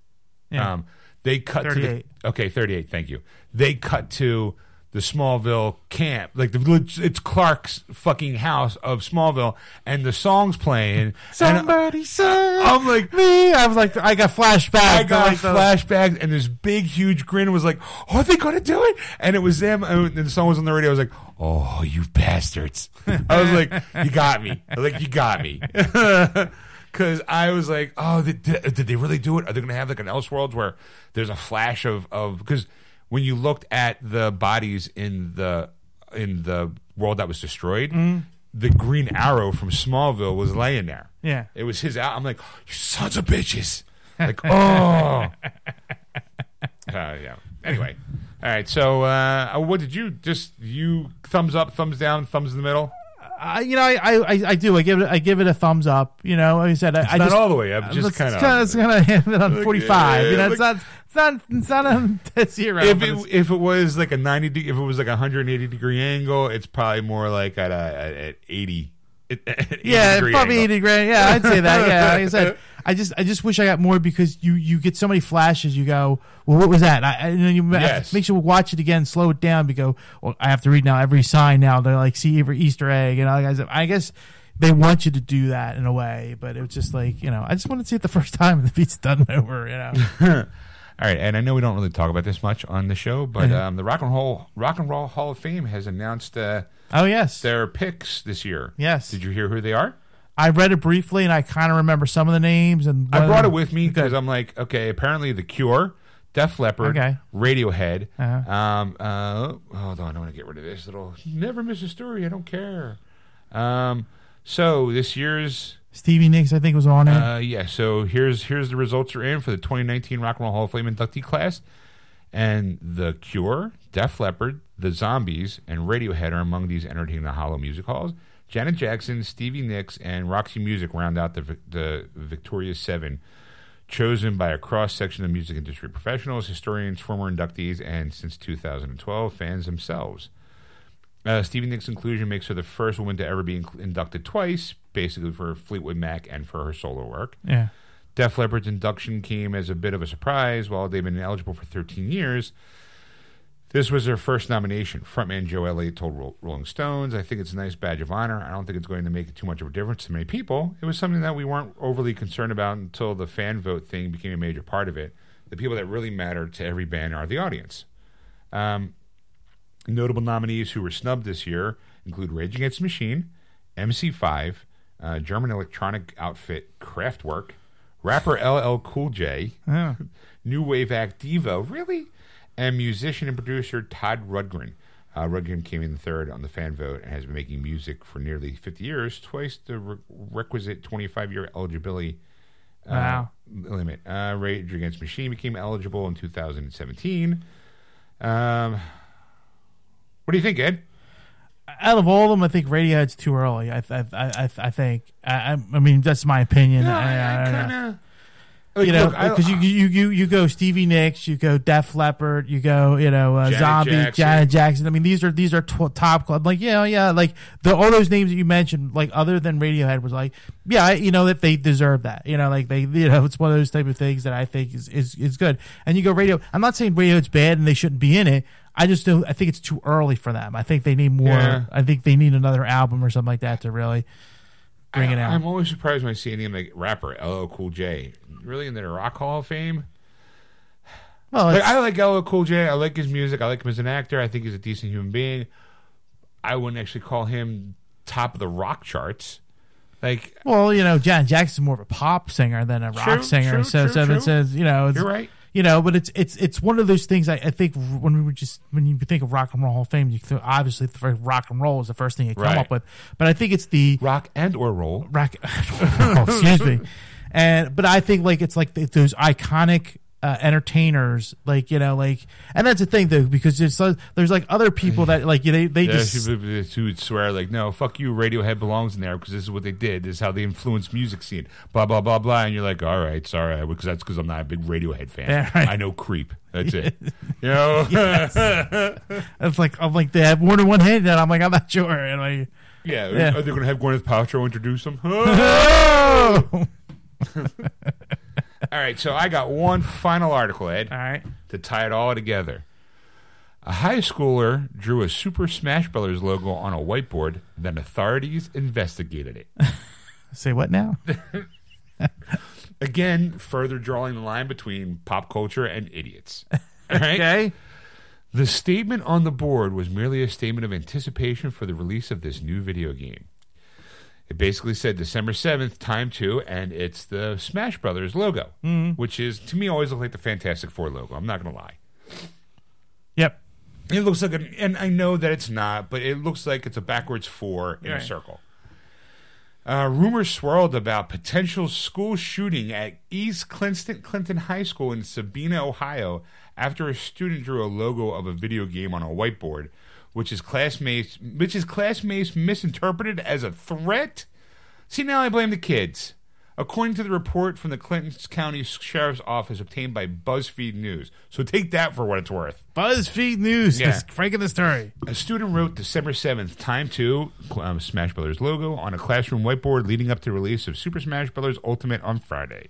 Yeah. Um, they cut 38. to the okay, 38. Thank you. They cut to the Smallville camp, like the it's Clark's fucking house of Smallville, and the song's playing. and Somebody said I'm like, me. I was like, I got flashbacks. I got like, flashbacks, and this big, huge grin was like, "Oh, are they to do it?" And it was them. And the song was on the radio. I was like, "Oh, you bastards!" I was like, "You got me!" Like, "You got me," because I was like, "Oh, did, did did they really do it? Are they going to have like an Elseworlds where there's a flash of of because." When you looked at the bodies in the in the world that was destroyed, Mm-hmm. the Green Arrow from Smallville was laying there. Yeah. It was his out. I'm like, you sons of bitches. Like, oh. uh, yeah. Anyway. All right. So, uh, what did you just you thumbs up, thumbs down, thumbs in the middle? I, you know, I, I, I do. I give it. I give it a thumbs up. You know, like I said, I, I Not just all the way up, uh, just it's kind of. It's kind of hit on forty five. You know, it's not. It's not. It's not a dead zero. If it, if it was like a 90 de- if it was like a 180 degree angle, it's probably more like at a at, at 80. at 80 yeah, probably angle. eighty grand. Yeah, I'd say that. Yeah, like I said, I just, I just wish I got more because you, you get so many flashes. You go, well, what was that? I, and then you Yes. make sure we watch it again, slow it down. You go, well, I have to read now every sign now. They're like, see every Easter egg, and all that. guys. I guess they want you to do that in a way, but it was just like, you know, I just want to see it the first time and the beat's done and over. You know, All right, and I know we don't really talk about this much on the show, but um, the Rock and Roll Rock and Roll Hall of Fame has announced uh, oh yes, their picks this year. yes. Did you hear who they are? I read it briefly and I kind of remember some of the names and I brought it with me because I'm like, okay, apparently The Cure, Def Leppard, Okay. Radiohead. Uh-huh. Um, uh, hold on, I don't want to get rid of this little. Never miss a story. I don't care. Um, so this year's Stevie Nicks, I think was on it. Uh, yeah. So here's here's the results are in for the 2019 Rock and Roll Hall of Fame inductee class, and the Cure, Def Leppard, the Zombies, and Radiohead are among these entertaining the Hollow Music Halls. Janet Jackson, Stevie Nicks, and Roxy Music round out the the Victorious Seven, chosen by a cross section of music industry professionals, historians, former inductees, and since 2012 fans themselves. Uh, Stevie Nicks' inclusion makes her the first woman to ever be inducted twice, basically for Fleetwood Mac and for her solo work. yeah. Def Leppard's induction came as a bit of a surprise. While they've been eligible for 13 years, this was their first nomination. Frontman Joe Elliott told Rolling Stones, I think it's a nice badge of honor. I don't think it's going to make too much of a difference to many people. It was something that we weren't overly concerned about until the fan vote thing became a major part of it. The people that really matter to every band are the audience. Um, Notable nominees who were snubbed this year include Rage Against the Machine, MC5, uh, German electronic outfit Kraftwerk, rapper LL Cool J, Yeah. new wave act Devo, really, and musician and producer Todd Rundgren. Uh, Rundgren came in third on the fan vote and has been making music for nearly 50 years, twice the re- requisite 25 year eligibility uh, Wow. limit. Uh, Rage Against Machine became eligible in 2017. Um, what do you think, Ed? Out of all of them, I think Radiohead's too early. I I I, I think. I, I I mean, that's my opinion. I- I- I don't know. You know, because you, you you you go Stevie Nicks, you go Def Leppard, you go you know uh, Janet Zombie, Jackson. Janet Jackson. I mean, these are these are tw- top club. Like yeah, yeah, like the all those names that you mentioned, like other than Radiohead, was like yeah, I, you know that they deserve that. You know, like they you know it's one of those type of things that I think is is is good. And you go Radio. I'm not saying Radiohead's bad and they shouldn't be in it. I just don't. I think it's too early for them. I think they need more. Yeah. I think they need another album or something like that to really bring it out. I'm always surprised when I see any like rapper LL Cool J really in the Rock Hall of Fame. well, Like I like LL Cool J. I like his music. I like him as an actor. I think he's a decent human being. I wouldn't actually call him top of the rock charts. Like Well, you know, Janet Jackson's more of a pop singer than a rock True, singer. true, so, true, so it says, you know, you're right. You know, but it's it's it's one of those things. I, I think when we were just when you think of Rock and Roll Hall of Fame, you th- obviously the first rock and roll is the first thing you come Right. up with. But I think it's the Rock and or roll. rock. oh, excuse me. And but I think like it's like those iconic uh, entertainers, like you know, like and that's the thing though because there's so- there's like other people that like they they Yeah, just she would, swear like, "No, fuck you. Radiohead belongs in there because this is what they did. This is how they influenced music scene." Blah blah blah blah. And you're like, "All right, sorry, because that's because I'm not a big Radiohead fan. Yeah, right. I know Creep. That's it. you know? it's like I'm like they have more than one hit, and I'm like I'm not sure. And like, yeah. Yeah. Are they going to have Gwyneth Paltrow introduce them? oh, All right, so I got one final article, Ed, all right. to tie it all together. A high schooler drew a Super Smash Brothers logo on a whiteboard, then authorities investigated it. Say what now? Again, further drawing the line between pop culture and idiots. All right? Okay. The statement on the board was merely a statement of anticipation for the release of this new video game. It basically said December 7th, time two, and it's the Smash Brothers logo, which is, to me, always look like the Fantastic Four logo. I'm not going to lie. Yep. It looks like an, and I know that it's not, but it looks like it's a backwards four in Right. a circle. Uh, rumors swirled about potential school shooting at East Clinton, Clinton High School in Sabina, Ohio, after a student drew a logo of a video game on a whiteboard, which is classmates, which his classmates misinterpreted as a threat. See, now I blame the kids. According to the report from the Clinton County Sheriff's Office obtained by BuzzFeed News, so take that for what it's worth. BuzzFeed News Yeah. is breaking the story. A student wrote December 7th, time to um, Smash Brothers logo on a classroom whiteboard leading up to the release of Super Smash Brothers Ultimate on Friday.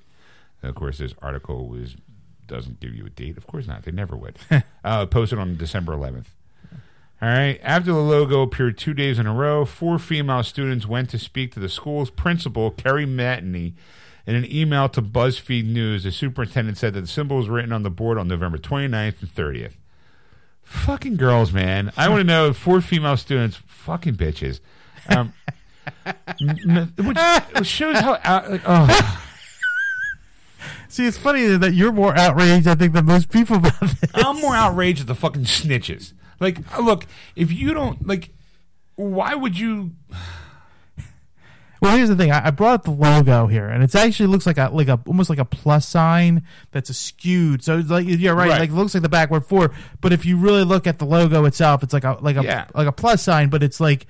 And of course, this article was doesn't give you a date. Of course not. They never would. uh, posted on December 11th. All right. After the logo appeared two days in a row, four female students went to speak to the school's principal, Kerry Matney. In an email to BuzzFeed News, the superintendent said that the symbol was written on the board on November 29th and 30th. Fucking girls, man. I want to know four female students, fucking bitches. Um, m- m- which, which shows how. Out, like, oh. See, it's funny that you're more outraged, I think, than most people about this. I'm more outraged at the fucking snitches. Like, look, if you don't like, why would you? Well, here's the thing. I, I brought up the logo here, and it actually looks like a like a almost like a plus sign that's a skewed. So it's like you're right, Right. Like it looks like the backward four, but if you really look at the logo itself, it's like a like a Yeah. like a plus sign, but it's like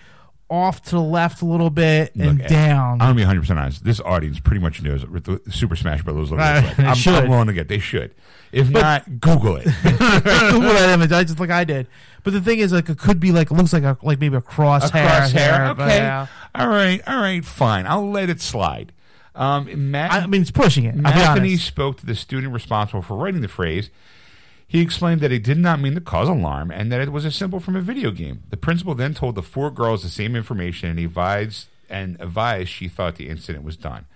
off to the left a little bit and Look, down. I'm gonna be 100 percent honest. This audience pretty much knows what the Super Smash Brothers looks like. they I'm, should. I'm willing to get. They should. If not, Google it. Google that image. I just like I did. But the thing is, like, it could be like it looks like a like maybe a crosshair. A crosshair. hair, but, Okay. yeah. All right. All right. Fine. I'll let it slide. Um, Matt, I mean, it's pushing it. I'll be Matheny honest. spoke to the student responsible for writing the phrase. He explained that it did not mean to cause alarm and that it was a symbol from a video game. The principal then told the four girls the same information and advised and advised she thought the incident was done.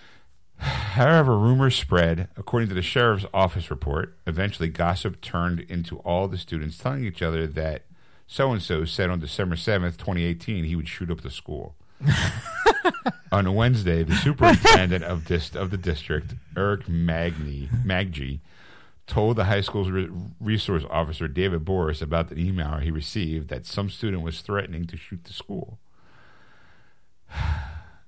However, rumors spread. According to the sheriff's office report, eventually gossip turned into all the students telling each other that so and so said on December 7th, 2018, he would shoot up the school. on Wednesday, the superintendent of dis- of the district, Eric Magny Maggi, told the high school's re- resource officer David Boris about the email he received that some student was threatening to shoot the school.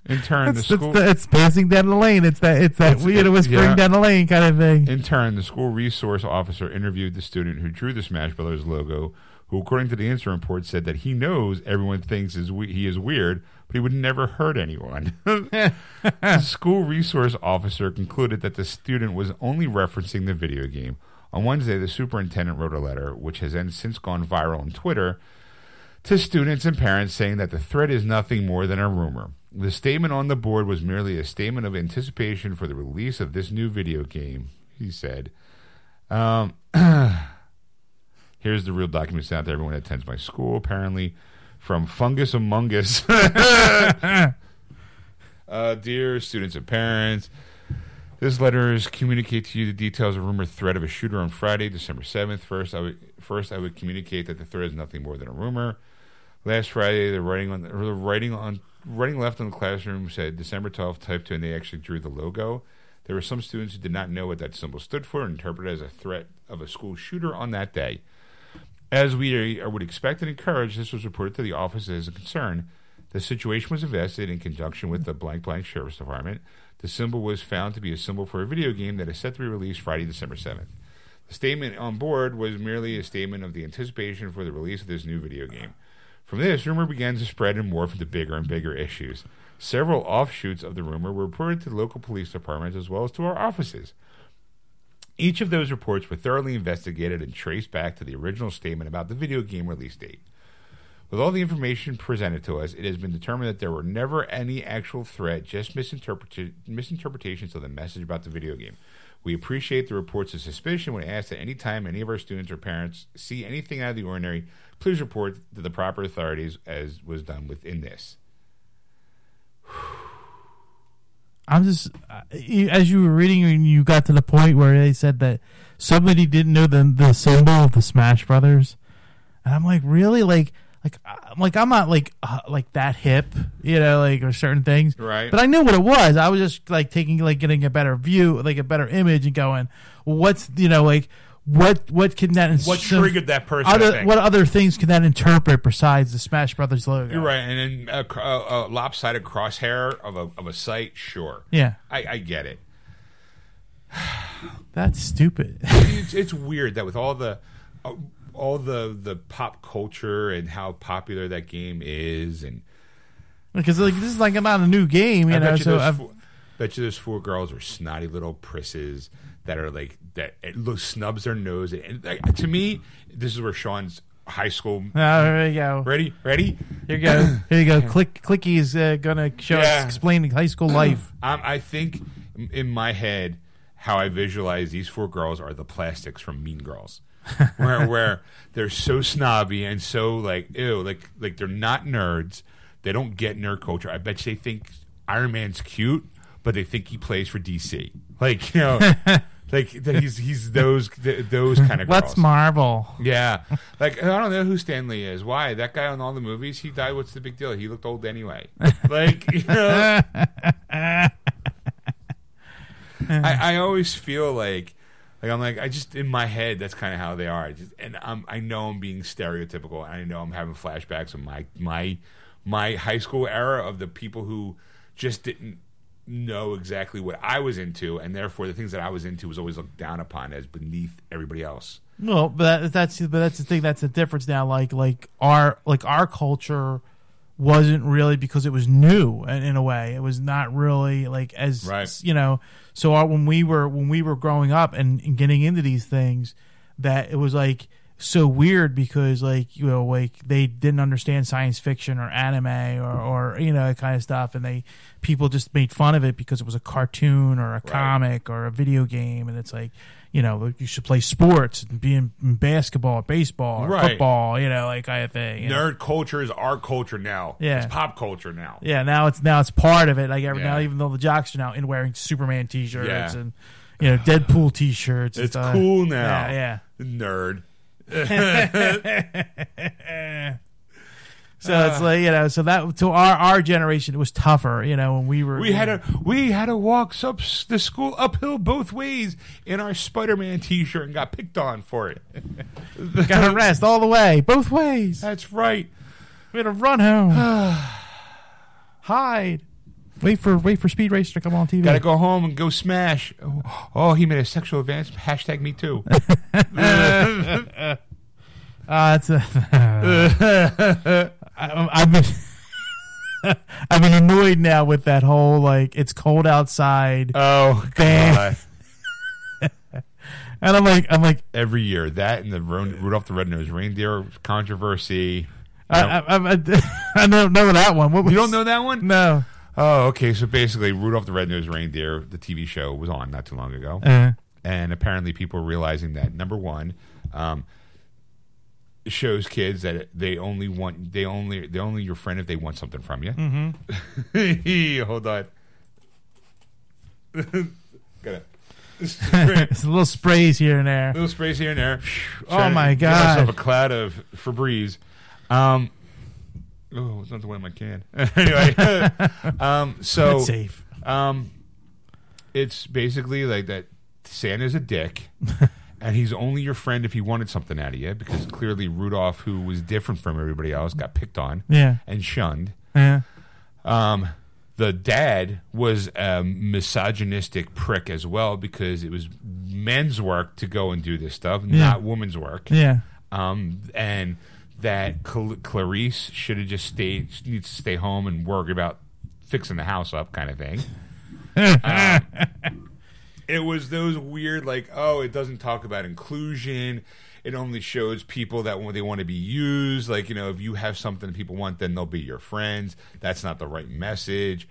In turn, It's, the it's, school the, it's passing down the lane. It's that it's that It's- weird it- whispering yeah. down the lane kind of thing. In turn, the school resource officer interviewed the student who drew the Smash Brothers logo, who, according to the incident report, said that he knows everyone thinks is we- he is weird, but he would never hurt anyone. the school resource officer concluded that the student was only referencing the video game. On Wednesday, the superintendent wrote a letter, which has since gone viral on Twitter, to students and parents saying that the threat is nothing more than a rumor. The statement on the board was merely a statement of anticipation for the release of this new video game, he said. Um, here's the real document sent out to everyone that attends my school, apparently, from Fungus Among Us. uh, dear students and parents, this letter is communicate to you the details of rumored threat of a shooter on Friday, December seventh. First, I would first I would communicate that the threat is nothing more than a rumor. Last Friday, the writing on the writing on writing left on the classroom said December twelfth, type two, and they actually drew the logo. There were some students who did not know what that symbol stood for and interpreted as a threat of a school shooter on that day. As we would expect and encourage, this was reported to the office as a concern. The situation was investigated in conjunction with the blank blank sheriff's department. The symbol was found to be a symbol for a video game that is set to be released Friday, December 7th. The statement on board was merely a statement of the anticipation for the release of this new video game. From this, rumor began to spread and morph into bigger and bigger issues. Several offshoots of the rumor were reported to the local police departments as well as to our offices. Each of those reports were thoroughly investigated and traced back to the original statement about the video game release date. With all the information presented to us, it has been determined that there were never any actual threat, just misinterpreta- misinterpretations of the message about the video game. We appreciate the reports of suspicion when asked that any time any of our students or parents see anything out of the ordinary, please report to the proper authorities as was done within this. I'm just uh, as you were reading and you got to the point where they said that somebody didn't know the the symbol of the Smash Brothers, and I'm like, really, like, like, I'm like, I'm not like uh, like that hip, you know, like or certain things, Right. But I knew what it was. I was just like taking like getting a better view, like a better image, and going, what's you know like. What what can that ins- What triggered that person? Other, what other things can that interpret besides the Smash Brothers logo? You're right, and then a, a, a lopsided crosshair of a of a sight. Sure, Yeah, I, I get it. that's stupid. it's, it's weird that with all the uh, all the the pop culture and how popular that game is, and because like this is like not a new game, you I know. bet you, So those I've, four, bet you those four girls are snotty little prisses that are like that. It looks snubs their nose, and like, to me, this is where Sean's high school. oh, there you go. Ready, ready. Here you go. Here you go. Click Clicky is uh, gonna show Yeah. us explaining high school life. Um, I think in my head, how I visualize these four girls are the plastics from Mean Girls, where where they're so snobby and so like ew, like like they're not nerds. They don't get nerd culture. I bet you they think Iron Man's cute, but they think he plays for DC. Like you know, like that he's he's those th- those kind of girls. Let's marvel. Yeah, like I don't know who Stan Lee is. Why that guy on all the movies? He died. What's the big deal? He looked old anyway. Like you know, I, I always feel like like I'm like I just in my head that's kind of how they are. Just, and I'm I know I'm being stereotypical. And I know I'm having flashbacks of my my my high school era of the people who just didn't know exactly what I was into, and therefore the things that I was into was always looked down upon as beneath everybody else. No, but that, that's but that's the thing. That's the difference now. Like like our like our culture wasn't really because it was new in, in a way. It was not really like as Right. you know. So our, when we were when we were growing up and, and getting into these things, that it was like so weird because like you know like they didn't understand science fiction or anime or, or you know that kind of stuff and they people just made fun of it because it was a cartoon or a comic or a video game and it's like you know you should play sports and be in, in basketball or baseball or Right. football you know like kind of thing you know? Nerd culture is our culture now. Yeah. It's pop culture now. yeah now it's now it's part of it like every now even though the jocks are now in wearing superman t-shirts Yeah. and you know deadpool t-shirts It's cool now. yeah yeah Nerd. So it's like you know, so that to our our generation it was tougher, you know, when we were We had a we had to walk up the school uphill both ways in our Spider-Man T-shirt and got picked on for it. got to rest all the way, both ways. That's right. We had to run home, hide, wait for wait for Speed Racer to come on TV. Got to go home and go smash. Oh, oh, he made a sexual advance. Hashtag me too. Uh, that's a, I, I've been I've been annoyed now with that whole like it's cold outside, oh. God! and I'm like I'm like Every year, that and the Rudolph the Red-Nosed Reindeer controversy. I, I, I, I don't know that one. What was, You don't know that one? No. Oh, okay. So basically, Rudolph the Red-Nosed Reindeer, the TV show, was on not too long ago. Uh, and apparently people are realizing that number one um, shows kids that they only want they only they're only your friend if they want something from you mm-hmm. hold on got it's a little sprays here and there. little sprays here and there Oh my myself God. a cloud of Febreze um oh it's not the one in my can anyway um so That's safe. Um, it's basically like that. Santa's a dick, and he's only your friend if he wanted something out of you. Because clearly Rudolph, who was different from everybody else, got picked on Yeah. and shunned. Yeah. Um, the dad was a misogynistic prick as well because it was men's work to go and do this stuff, not women's work. Yeah. Um, and that Cl- Clarice should have just stayed, she needs to stay home and worry about fixing the house up kind of thing. Um, it was those weird, like, oh, it doesn't talk about inclusion. It only shows people that when they want to be used, like, you know, if you have something that people want, then they'll be your friends. That's not the right message.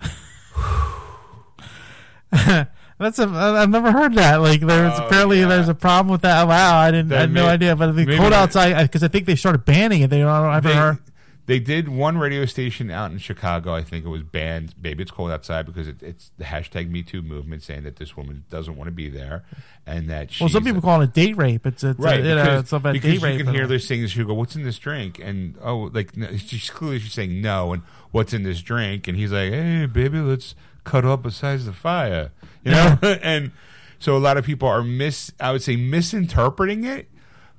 That's a. I've never heard that. Like, there's Oh, apparently yeah. there's a problem with that. Wow, I didn't. I had That no idea. But the cold outside because I think they started banning it. They don't. I've They, heard. They did one radio station out in Chicago. I think it was banned. Baby, it's cold outside because it, it's the hashtag Me Too movement saying that this woman doesn't want to be there, and that she's Well, some people call it date rape. It's, it's right uh, you know, because, it's about because date you rape. can hear those things. She'll go, "What's in this drink?" And oh, like no, she's clearly she's saying no, and what's in this drink? And he's like, "Hey, baby, let's cuddle up beside the fire," you know, and. So a lot of people are mis I would say misinterpreting it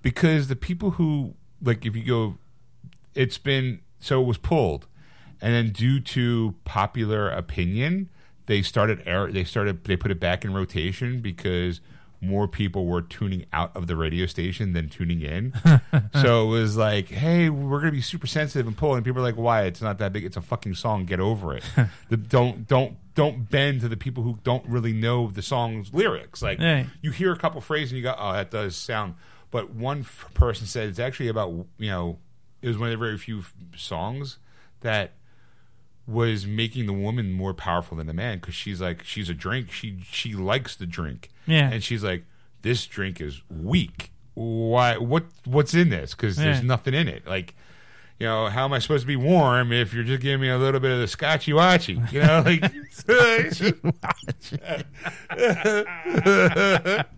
because the people who like if you go it's been so it was pulled and then due to popular opinion they started air they started they put it back in rotation because more people were tuning out of the radio station than tuning in. so it was like, hey, we're gonna be super sensitive and pull, and people are like, why? It's not that big. It's a fucking song. Get over it. the, don't don't don't bend to the people who don't really know the song's lyrics. Like Right. you hear a couple phrases and you go, oh, that does sound. But one f- person said it's actually about you know it was one of the very few f- songs that was making the woman more powerful than the man because she's like she's a drink. She she likes the drink. Yeah. and she's like this drink is weak. Why what what's in this? Because there's nothing in it. Like you know how am i supposed to be warm if you're just giving me a little bit of the scotchy watchy you know like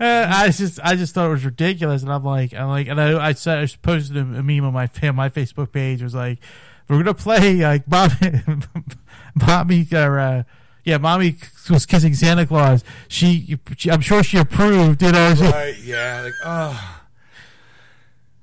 Uh, I just I just thought it was ridiculous, and I'm like I'm like, and I I, said, I posted a, meme on my my Facebook page. It was like, we're gonna play like Bobby, Bobby or uh, yeah, mommy was kissing Santa Claus. She, she I'm sure she approved. You know, Right, yeah, like oh.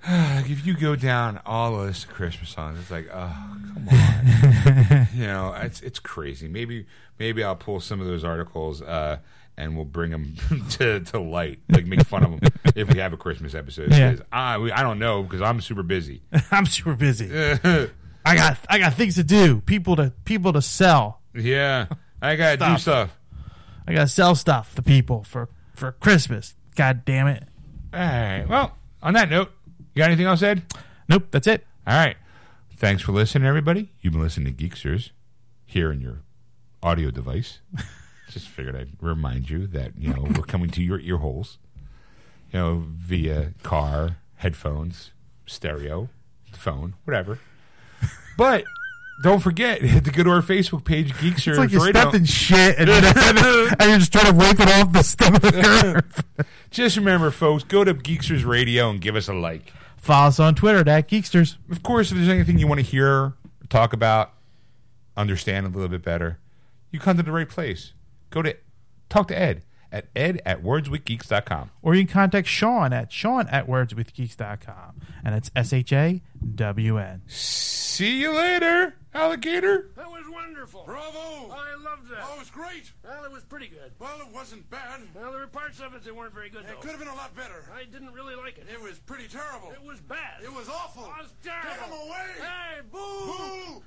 If you go down all of this Christmas songs, it's like, oh, come on. you know, it's it's crazy. Maybe maybe I'll pull some of those articles uh, and we'll bring them to, to light, like make fun of them if we have a Christmas episode. Yeah. I we- I don't know because I'm super busy. I'm super busy. I got I got things to do. People to people to sell. yeah, I gotta do Stuff. I gotta sell stuff to people for for Christmas. God damn it. All right. Well, on that note, you got anything else, Ed? Nope, that's it. All right. Thanks for listening, everybody. You've been listening to Geeksters here in your audio device. Just figured I'd remind you that, you know, we're coming to your ear holes, you know, via car, headphones, stereo, phone, whatever. But don't forget, to go to our Facebook page, Geeksters It's like you Radio. stepped in shit and, and you're just trying to wipe it off the stem of the curve. Just remember, folks, go to Geeksters Radio and give us a like. Follow us on Twitter at Geeksters. Of course, if there's anything you want to hear, talk about, understand a little bit better, you come to the right place. Go to talk to Ed at ed at wordswithgeeks.com. Or you can contact Shawn at Shawn at wordswithgeeks.com. And it's S H A W N. See you later, alligator. That was wonderful. Bravo! I loved that. Oh, it was great. Well, it was pretty good. Well, it wasn't bad. Well, there were parts of it that weren't very good, It though. could have been a lot better. I didn't really like it. It was pretty terrible. It was bad. It was awful. It was Get terrible. him away! Hey, boo! Boo!